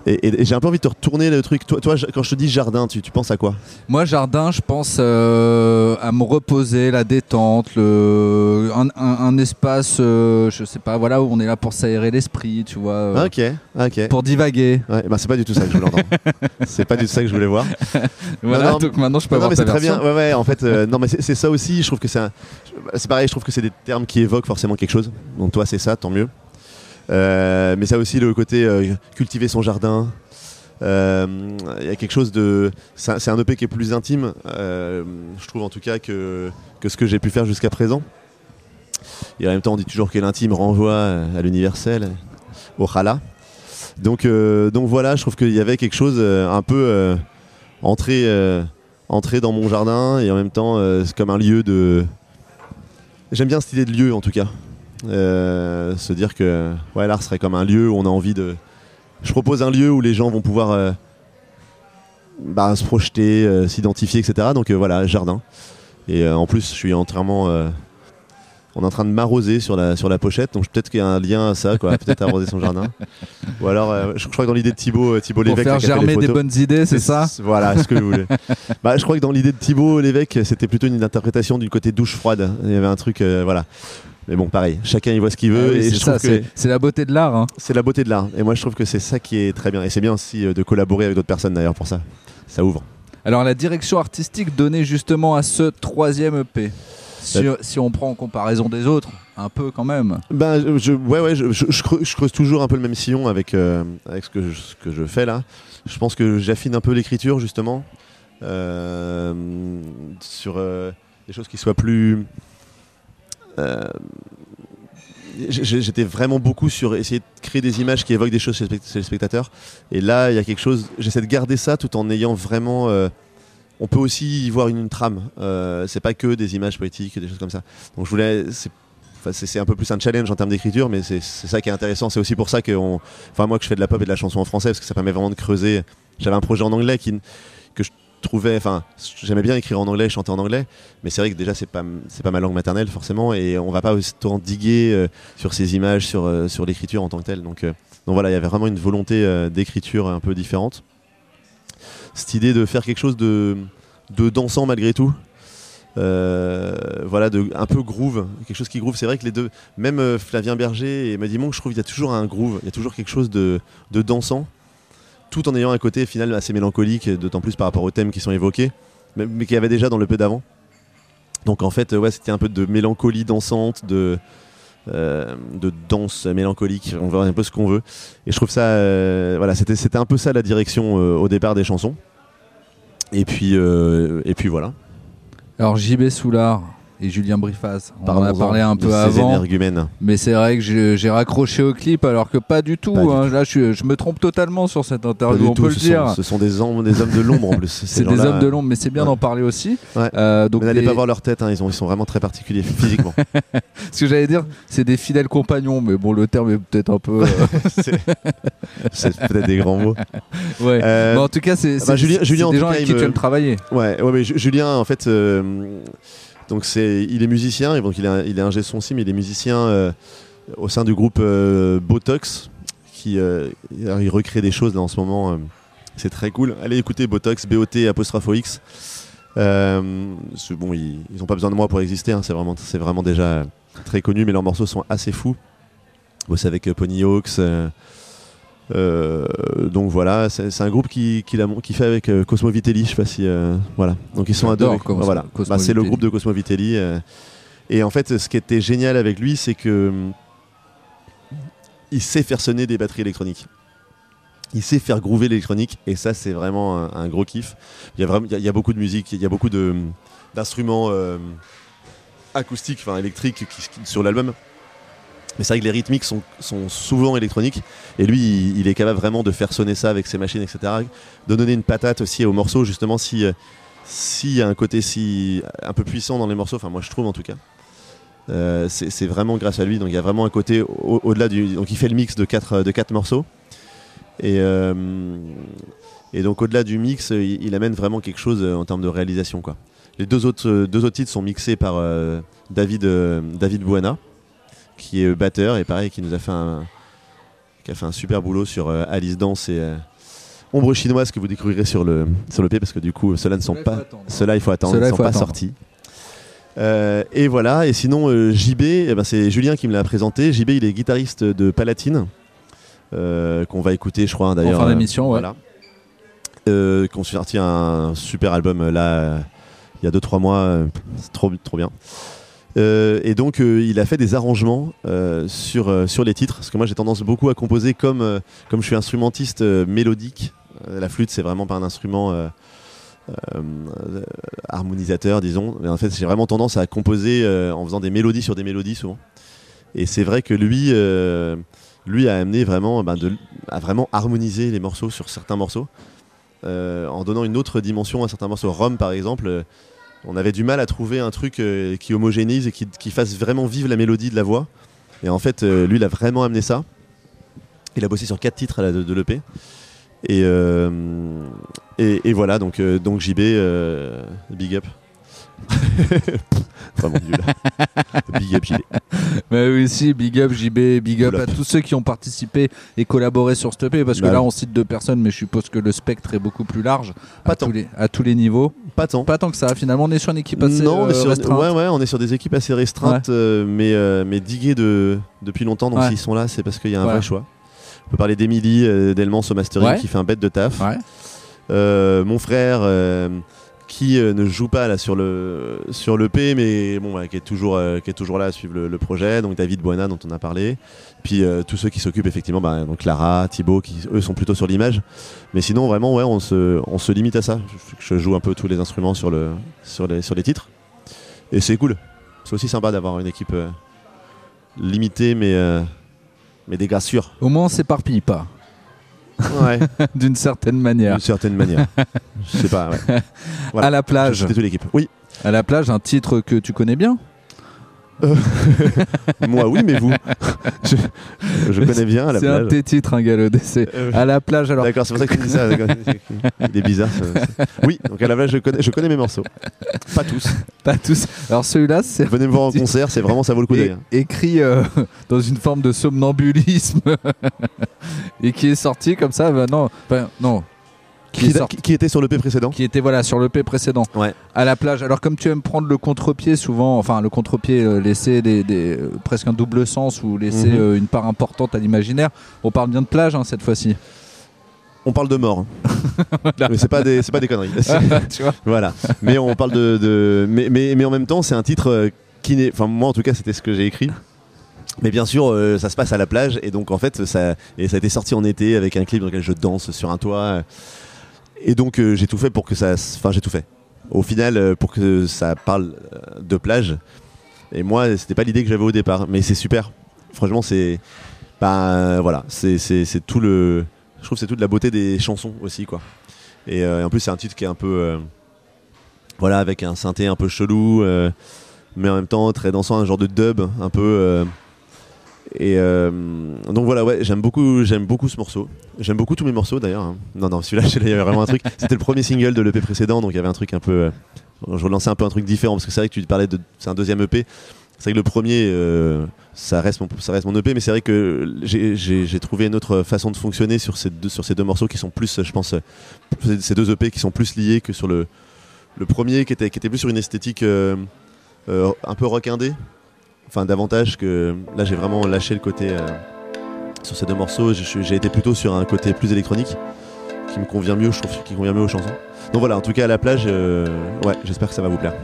Et, et- et j'ai un peu envie de te retourner le truc. Toi, toi, quand je te dis jardin, tu, tu penses à quoi? Moi, jardin, je pense euh, à me reposer, la détente, le, un, un- un espace, euh, je sais pas, voilà, où on est là pour s'aérer l'esprit, tu vois, euh, Ok, ok. pour divaguer. Ouais, bah, c'est pas du tout ça que je voulais entendre. c'est pas du tout ça que je voulais voir. Voilà, non, donc maintenant je peux Non, non, avoir mais ta c'est très version. bien. Ouais, ouais, en fait, euh, non, mais c'est c'est ça aussi. Je trouve que c'est un- c'est pareil. Je trouve que c'est des termes qui évoquent forcément quelque chose. Donc toi, c'est ça, tant mieux. Euh, mais ça aussi le côté euh, cultiver son jardin. Euh, Il y a quelque chose de. C'est un, EP qui est plus intime, je trouve en tout cas que, que ce que j'ai pu faire jusqu'à présent. Et en même temps, on dit toujours que l'intime renvoie à l'universel, au chala. Donc, donc voilà, je trouve qu'il y avait quelque chose un peu euh, entré, entré dans mon jardin et en même temps, c'est comme un lieu de. J'aime bien cette idée de lieu en tout cas. Euh, se dire que ouais, l'art serait comme un lieu où on a envie de. Je propose un lieu où les gens vont pouvoir euh, bah, se projeter, euh, s'identifier, etc. Donc voilà, jardin. Et en plus, je suis entièrement. on est en train de m'arroser sur la, sur la pochette, donc peut-être qu'il y a un lien à ça, quoi. Peut-être arroser son jardin. Ou alors, euh, je, je crois que dans l'idée de Thibaut, Thibaut Pour Lévesque, faire fait les germer des bonnes idées, c'est ça Voilà, ce que je voulais. bah, je crois que dans l'idée de Thibaut Lévesque, c'était plutôt une interprétation du côté douche froide. Il y avait un truc, euh, voilà. Mais bon, pareil, chacun y voit ce qu'il Ah veut. oui, et c'est je ça, trouve que c'est c'est la beauté de l'art. hein. c'est la beauté de l'art. Et moi, je trouve que c'est ça qui est très bien. Et c'est bien aussi euh, de collaborer avec d'autres personnes d'ailleurs pour ça. Ça ouvre. Alors la direction artistique donnée justement à ce troisième EP, si, si on prend en comparaison des autres, un peu quand même. Ben, je, ouais, ouais, je, je- je creuse, je creuse toujours un peu le même sillon avec, euh, avec ce, que je, ce que je fais là. Je pense que j'affine un peu l'écriture justement euh, sur euh, des choses qui soient plus. Euh, J'étais vraiment beaucoup sur essayer de créer des images qui évoquent des choses chez le spect- chez le spectateur. Et là, il y a quelque chose. J'essaie de garder ça tout en ayant vraiment. euh, on peut aussi y voir une, trame. Euh, c'est pas que des images poétiques, des choses comme ça. Donc je voulais. c'est- un peu plus un challenge en termes d'écriture, mais c'est ça qui est intéressant. C'est aussi pour ça que, enfin moi que je fais de la pop et de la chanson en français, parce que ça permet vraiment de creuser. J'avais un projet en anglais qui, que je trouvais, enfin j'aimais bien écrire en anglais, chanter en anglais, mais c'est vrai que déjà c'est pas c'est pas ma langue maternelle forcément, et on va pas autant diguer euh, sur ces images, sur euh, sur l'écriture en tant que telle. Donc euh, donc voilà, il y avait vraiment une volonté d'écriture un peu différente. Cette idée de faire quelque chose de de dansant malgré tout. Voilà, de, un peu groove, quelque chose qui groove. C'est vrai que les deux, même Flavien Berger et Muddy Monk, je trouve qu'il y a toujours un groove, il y a toujours quelque chose de, de dansant, tout en ayant un côté final assez mélancolique, d'autant plus par rapport aux thèmes qui sont évoqués, mais, mais qu'il avait déjà dans le peu d'avant. Donc en fait, ouais, c'était un peu de mélancolie dansante, de, euh, danse mélancolique, on voit un peu ce qu'on veut. Et je trouve ça, euh, voilà, c'était un peu ça la direction euh, au départ des chansons. Et puis, et puis voilà. Alors JB Soulard et Julien Briffaz, on en a parlé un peu avant, énergumènes. mais c'est vrai que j'ai raccroché au clip alors que pas du tout. Pas du hein. Là, je, me trompe totalement sur cette interview, on tout, peut le dire. sont, ce sont des hommes, des hommes de l'ombre en plus. ces C'est des hommes de l'ombre, mais c'est bien Ouais. d'en parler aussi. Ouais. Euh, donc n'allez pas voir leur tête, hein, ils, ont- ils sont vraiment très particuliers physiquement. Ce que j'allais dire, c'est des fidèles compagnons, mais bon, le terme est peut-être un peu. euh, c'est peut-être des grands mots. ouais. Euh, en tout cas, c'est bah, c'est- Julien- Julien, en des gens avec qui tu me- aimes travailler. Ouais, ouais, mais Ju- Julien, en fait, donc c'est, il est musicien, donc il un- il est ingé son aussi, mais il est musicien euh, au sein du groupe euh, Botox, qui euh, il recrée des choses là en ce moment. c'est très cool. Allez écouter Botox, B-O-T apostrophe X. Bon, ils n'ont pas besoin de moi pour exister, hein, c'est vraiment, c'est vraiment déjà très connu, mais leurs morceaux sont assez fous. Bosse avec euh, Pony Hawks, donc voilà, c'est un groupe qui, fait avec euh, Cosmo Vitelli, je sais pas si. euh, voilà. Donc ils sont à deux. Voilà. Bah, c'est le groupe de Cosmo Vitelli. euh, et en fait, ce qui était génial avec lui, c'est que. Il sait faire sonner des batteries électroniques. Il sait faire groover l'électronique et ça c'est vraiment un, un gros kiff. Il y a vraiment il y a, il y a beaucoup de musique, il y a beaucoup de d'instruments euh, acoustiques, enfin électriques qui- qui- sur l'album. Mais c'est vrai que les rythmiques sont, sont souvent électroniques et lui il, est capable vraiment de faire sonner ça avec ses machines etc. De donner une patate aussi au morceau justement si euh, s'il y a un côté si un peu puissant dans les morceaux, enfin moi je trouve en tout cas. Euh, c'est vraiment grâce à lui. Donc il y a vraiment un côté au- au-delà du. Donc il fait le mix de quatre, de quatre morceaux. Et, euh, et donc au-delà du mix, il, amène vraiment quelque chose en termes de réalisation. Quoi. Les deux autres, deux autres titres sont mixés par David, David Buena, qui est euh, batteur et pareil, qui nous a fait un, qui a fait un super boulot sur euh, Alice Dance et euh, Ombre chinoise que vous découvrirez sur le, sur le P parce que du coup, ceux-là ne sont Ceux-là, il faut pas. attendre. Ceux-là, il faut attendre, ils il sont pas sortis. Euh, et voilà, et sinon euh, JB, eh ben, c'est Julien qui me l'a présenté. JB, il est guitariste de Palatine, euh, qu'on va écouter, je crois, hein, d'ailleurs. fin euh, d'émission, ouais. Voilà. Qu'on sorti un super album là, il y a 2-3 mois, c'est trop, trop bien. Euh, et donc, euh, il a fait des arrangements euh, sur, sur les titres, parce que moi j'ai tendance beaucoup à composer comme, comme je suis instrumentiste mélodique. La flûte, c'est vraiment pas un instrument. harmonisateur, disons. Mais en fait, j'ai vraiment tendance à composer en faisant des mélodies sur des mélodies souvent. Et c'est vrai que lui, lui a amené vraiment, ben, de, à vraiment harmoniser les morceaux sur certains morceaux, en donnant une autre dimension à certains morceaux. Rome, par exemple, on avait du mal à trouver un truc euh, qui homogénise et qui, fasse vraiment vivre la mélodie de la voix. Et en fait, euh, lui, il a vraiment amené ça. Il a bossé sur quatre titres de, l'EP. Et, euh, et, voilà, donc, donc JB, big up. Vraiment nul. big up JB. Mais oui, si, big up JB, big up à tous ceux qui ont participé et collaboré sur ce EP, parce que Bah là on cite deux personnes, mais je suppose que le spectre est beaucoup plus large Pas à, tant. tous les, à tous les niveaux. Pas tant. Pas tant que ça, finalement on est sur une équipe assez non, on est euh, sur, restreinte. ouais, ouais, on est sur des équipes assez restreintes, euh, mais, euh, mais diguées de, depuis longtemps. Donc s'ils sont là, c'est parce qu'il y a un vrai choix. On peut parler d'Emily euh, Delmans au mastering qui fait un bête de taf. Mon frère qui euh, ne joue pas là sur le sur le P mais bon ouais, qui est toujours euh, qui est toujours là à suivre le, projet. Donc David Buena dont on a parlé. Puis euh, tous ceux qui s'occupent effectivement bah, donc Clara Thibaut qui eux sont plutôt sur l'image. Mais sinon vraiment ouais on se on se limite à ça. Je, joue un peu tous les instruments sur le sur les sur les titres. Et c'est cool. C'est aussi sympa d'avoir une équipe limitée mais mais des gars sûrs. Au moins on s'éparpille pas, ouais d'une certaine manière. d'une certaine manière je sais pas ouais. Voilà. À la plage, C'était toute l'équipe oui à la plage, un titre que tu connais bien? Moi, oui, mais vous Je, je connais bien à la C'est un de plage. tes titres, un galop d'essai. Euh, À la plage, alors. D'accord, c'est pour ça que tu dis ça. Il est bizarre. ça. Oui, donc à la plage, je connais, je connais mes morceaux. Pas tous. Pas tous. Alors celui-là, c'est Venez me voir en concert, c'est vraiment ça vaut le coup hein. écrit euh, dans une forme de somnambulisme et qui est sorti comme ça. bah non, enfin, non. Qui, était sur le P précédent qui était voilà sur le P précédent. Ouais. À la plage. Alors comme tu aimes prendre le contre-pied souvent, enfin le contre-pied euh, laisser des, des- euh, presque un double sens ou laisser Mhm. euh, une part importante à l'imaginaire. On parle bien de plage hein, cette fois-ci. On parle de mort. Mais c'est pas des, c'est pas des conneries. Tu vois. voilà. Mais on parle de, de- mais, mais, mais en même temps, c'est un titre qui n'est, enfin moi en tout cas, c'était ce que j'ai écrit. Mais bien sûr, euh, ça se passe à la plage et donc en fait, ça, et ça a été sorti en été avec un clip dans lequel je danse sur un toit. euh, Et donc euh, j'ai tout fait pour que ça, enfin j'ai tout fait. Au final, euh, pour que ça parle euh, de plage. Et moi, c'était pas l'idée que j'avais au départ, mais c'est super. Franchement, c'est, bah voilà, c'est tout le, je trouve c'est toute la beauté des chansons aussi quoi. Et en plus, c'est un titre qui est un peu, voilà, avec un synthé un peu chelou, mais en même temps très dansant, un genre de dub un peu. Et euh, donc voilà, ouais, j'aime beaucoup, j'aime beaucoup ce morceau. J'aime beaucoup tous mes morceaux d'ailleurs. hein. Non, non, celui-là, il y avait vraiment un truc. C'était le premier single de l'EP précédent, donc il y avait un truc un peu. euh, je relançais un peu un truc différent parce que c'est vrai que tu parlais de, c'est un deuxième EP. C'est vrai que le premier, euh, ça reste mon, ça reste mon EP, mais c'est vrai que j'ai- trouvé une autre façon de fonctionner sur ces deux, sur ces deux morceaux qui sont plus, je pense, ces deux EP qui sont plus liés que sur le, premier qui était, qui était plus sur une esthétique un peu rock indé. Enfin, davantage que là, j'ai vraiment lâché le côté, euh, sur ces deux morceaux, j'ai été plutôt sur un côté plus électronique qui me convient mieux, qui convient mieux aux chansons. Donc voilà, en tout cas à la plage, euh, j'espère que ça va vous plaire.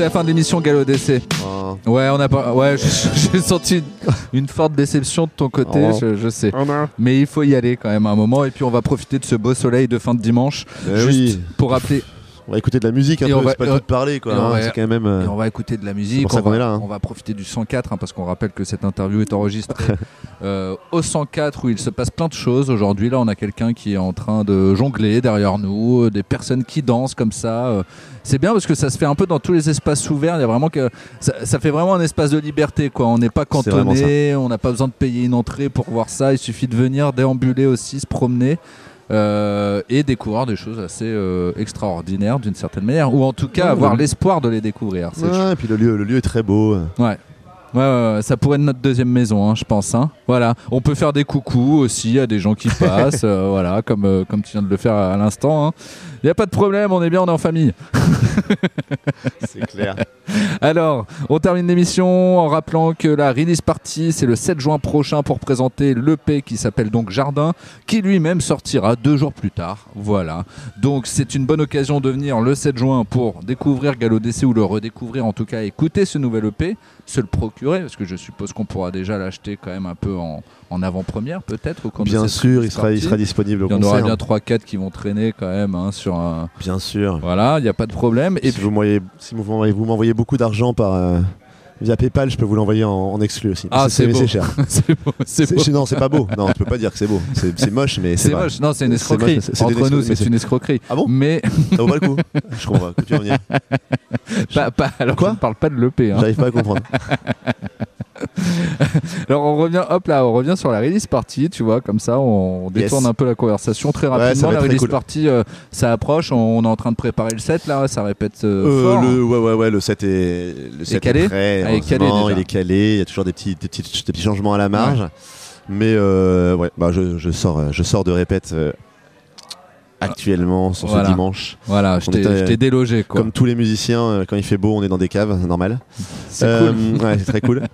C'est la fin de l'émission Galop d'essai. Oh. Ouais, on a pas. Ouais, j'ai senti une, une forte déception de ton côté, Oh. je, je sais. Mais il faut y aller quand même à un moment. Et puis on va profiter de ce beau soleil de fin de dimanche. Eh juste oui. pour rappeler. On va écouter de la musique un Et peu, c'est pas tout de parler quoi. hein, va- c'est quand même. euh, Et on va écouter de la musique. pour ça on, qu'on va, est là, hein. on va profiter du 104 hein, parce qu'on rappelle que cette interview est enregistrée euh, au 104 où il se passe plein de choses. Aujourd'hui, là, on a quelqu'un qui est en train de jongler derrière nous, euh, des personnes qui dansent comme ça. C'est bien parce que ça se fait un peu dans tous les espaces ouverts. Il y a vraiment que ça, ça fait vraiment un espace de liberté, quoi. On n'est pas cantonné, on n'a pas besoin de payer une entrée pour voir ça. Il suffit de venir déambuler aussi, se promener. Euh, et découvrir des choses assez euh, extraordinaires d'une certaine manière, ou en tout cas avoir l'espoir de les découvrir. C'est Ouais, et puis le lieu, le lieu est très beau. Ouais. Ouais, ouais, ouais, ça pourrait être notre deuxième maison, hein, je pense. hein. Voilà, on peut faire des coucous aussi à des gens qui passent, euh, voilà, comme euh, comme tu viens de le faire à, à l'instant. Il n'y a pas de problème, on est bien, on est en famille. C'est clair. Alors, on termine l'émission en rappelant que la release party, c'est le 7 juin prochain pour présenter l'EP qui s'appelle donc Jardin, qui lui-même sortira deux jours plus tard. Voilà. Donc, c'est une bonne occasion de venir le 7 juin pour découvrir Gallo DC ou le redécouvrir, en tout cas, écouter ce nouvel EP, se le procurer, parce que je suppose qu'on pourra déjà l'acheter quand même un peu en, en avant-première, peut-être. Bien sûr, il sera, il party. sera disponible au Il y en aura bien 3-4 qui vont traîner quand même hein, sur un. Bien sûr. Voilà, il n'y a pas de problème. Et si vous si m'envoyez beaucoup d'argent par, euh, Via PayPal, je peux vous l'envoyer en, en exclu aussi. Ah, c'est cher. c'est beau, c'est non, c'est pas beau. Non, tu peux pas dire que c'est beau. C'est moche, mais c'est moche, non, c'est une escroquerie. moche, c'est- c'est une Entre nous, c'est une escroquerie. Ah bon Mais Ça vaut pas le coup. Je comprends pas. Tu vas venir. pas, pas- alors Quoi je ne parle pas de l'EP. Hein. J'arrive pas à comprendre. Alors on revient, hop là, on revient sur la release party, tu vois, comme ça, on détourne Yes. un peu la conversation très rapidement. la release cool. party, euh, ça approche, on est en train de préparer le set là, ça répète euh, Euh, fort. le, ouais, ouais, ouais, le set est, le set calé est prêt. Ah, il est calé il est calé. Il y a toujours des petits, des petits, des petits changements à la marge. Mais euh, ouais, bah, je, je sors, je sors de répète actuellement sur Voilà. ce dimanche. Voilà, je On t'ai délogé quoi. Comme tous les musiciens, quand il fait beau, on est dans des caves, normal. C'est Euh, cool. ouais, c'est très cool.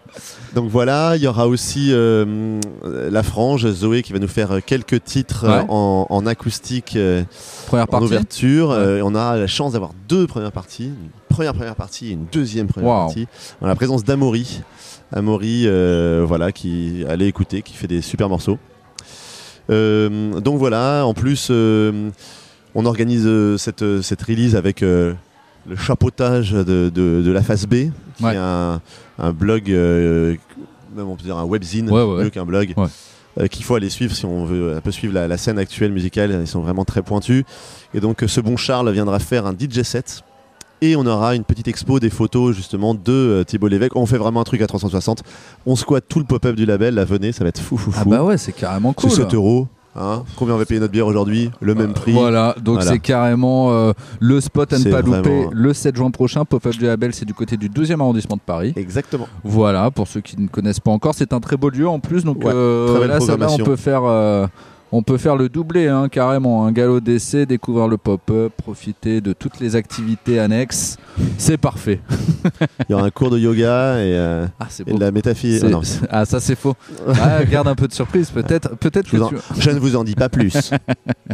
Donc voilà, il y aura aussi euh, la frange, Zoé, qui va nous faire quelques titres euh, Ouais. en, en acoustique euh, Première en ouverture. Ouais. Euh, on a la chance d'avoir deux premières parties. Une première première partie et une deuxième première Wow. partie. En la présence d'Amaury. Amaury, euh, voilà, qui allait écouter, qui fait des super morceaux. Euh, donc voilà, en plus, euh, on organise euh, cette, euh, cette release avec euh, le chapeautage de, de- de la phase B, qui Ouais. est un, un blog, euh, même on peut dire un webzine, Ouais, ouais, mieux qu'un blog, euh, qu'il faut aller suivre si on veut un peu suivre la, la scène actuelle musicale. Ils sont vraiment très pointus. Et donc, euh, ce bon Charles viendra faire un DJ set. Et on aura une petite expo des photos justement de euh, Thibault Lévesque. On fait vraiment un truc à 360. On squatte tout le pop-up du label. Là, venez, ça va être fou, fou, fou. Ah bah ouais, c'est carrément cool. C'est 7 euros. Hein Combien on va payer notre bière aujourd'hui Le même prix. Voilà, donc Voilà. c'est carrément euh, le spot à ne pas louper vraiment- le 7 juin prochain. Pop-up du label, c'est du côté du 12e arrondissement de Paris. Exactement. Voilà, pour ceux qui ne connaissent pas encore, c'est un très beau lieu en plus. Donc Ouais, euh, belle là, ça va, on peut faire, euh, on peut faire le doublé hein, carrément. Un galop d'essai, découvrir le pop-up, profiter de toutes les activités annexes. C'est parfait. Il y aura un cours de yoga et, euh, Ah, et de la métaphysique. Ah ah, ça c'est faux. Ah, garde un peu de surprise, peut-être. Peut-être je, que vous en- tu- je ne vous en dis pas plus.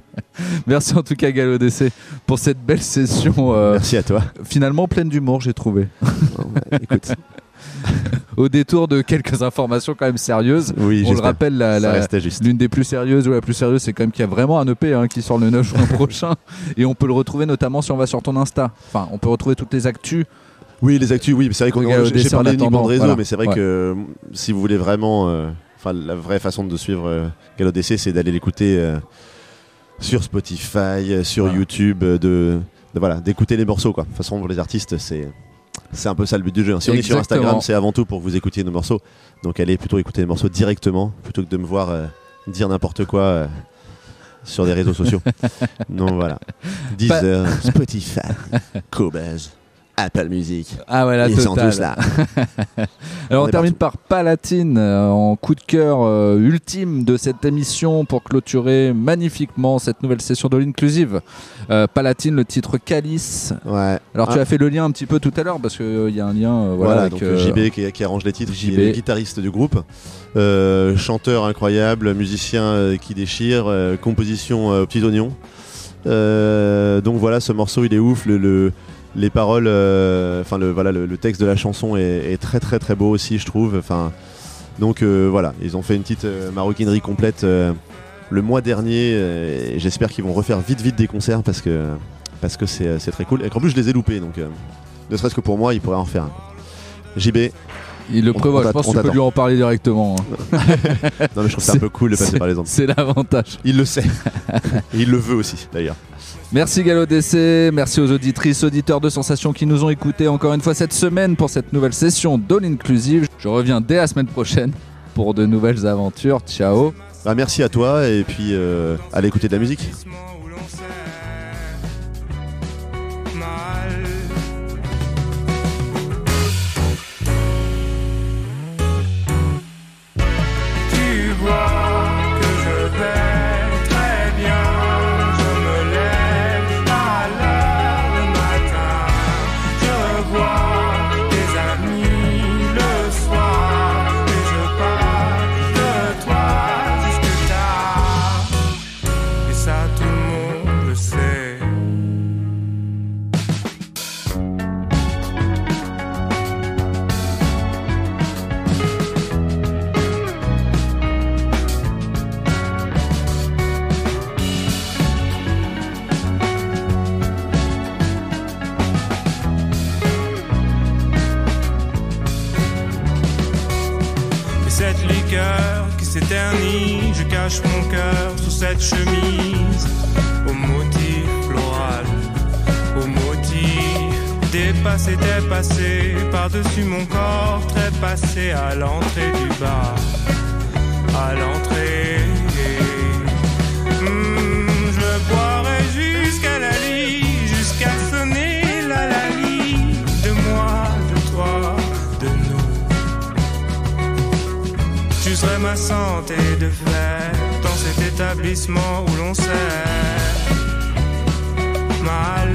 Merci en tout cas Galop d'essai pour cette belle session. euh, Merci à toi. finalement pleine d'humour, j'ai trouvé. Bon, bah, écoute, Au détour de quelques informations quand même sérieuses. oui, On le rappelle. L'une des plus sérieuses ou la plus sérieuse, c'est quand même qu'il y a vraiment un EP hein, qui sort le 9 juin prochain. Et on peut le retrouver notamment si on va sur ton Insta. Enfin, on peut retrouver toutes les actus. Oui, les actus, oui, mais c'est vrai qu'on j'ai parlé en uniquement de réseau, voilà. mais c'est vrai Ouais. que euh, si vous voulez vraiment, euh, enfin, la vraie façon de suivre euh, Gallo DC, c'est d'aller l'écouter euh, sur Spotify, sur Voilà. YouTube, de, de- voilà, d'écouter les morceaux, quoi. De toute façon, pour les artistes, c'est c'est un peu ça le but du jeu. hein. Si on est sur. Instagram, c'est avant tout pour que vous écoutiez nos morceaux. Donc allez plutôt écouter les morceaux directement plutôt que de me voir euh, dire n'importe quoi. euh, sur des réseaux sociaux. Donc voilà. Deezer, Spotify, Cobase, Apple Music. Ah ouais, la Ils sont totale. tous là. Alors On termine partout. par Palatine euh, en coup de cœur euh, ultime de cette émission pour clôturer magnifiquement cette nouvelle session de l'inclusive. Euh, Palatine, le titre Calice. Ouais. Alors tu Ah. as fait le lien un petit peu tout à l'heure parce qu'il y a un lien voilà, Voilà, avec, donc JB qui, qui arrange les titres, qui JB. est le guitariste du groupe, chanteur incroyable, musicien qui déchire, composition aux petits oignons. Euh, donc voilà, ce morceau il est ouf, le, le- les paroles, euh, enfin le voilà, le, le texte de la chanson est, est très très très beau aussi, je trouve. Enfin, donc euh, voilà, ils ont fait une petite euh, maroquinerie complète le mois dernier. et J'espère qu'ils vont refaire vite vite des concerts parce que parce que c'est très cool. Et qu'en plus je les ai loupés, donc ne serait-ce que pour moi, ils pourraient en faire un. JB, il le prévoit. on Je pense que tu peux lui en parler directement. hein. Non mais je trouve ça un peu cool de passer par les ondes. C'est l'avantage. Il le sait. Et il le veut aussi d'ailleurs. Merci Gallo DC, merci aux auditrices, auditeurs de Sensations qui nous ont écoutés encore une fois cette semaine pour cette nouvelle session d'All Inclusive. Je reviens dès la semaine prochaine pour de nouvelles aventures. Ciao Bah, merci à toi et puis euh, allez écouter de la musique. S'éternise. Je cache mon cœur sous cette chemise au motif floral, au motif dépassé, dépassé par-dessus mon corps, trépassé à l'entrée du bar, à l'entrée. Tu serais ma santé de fer dans cet établissement où l'on sert. Mal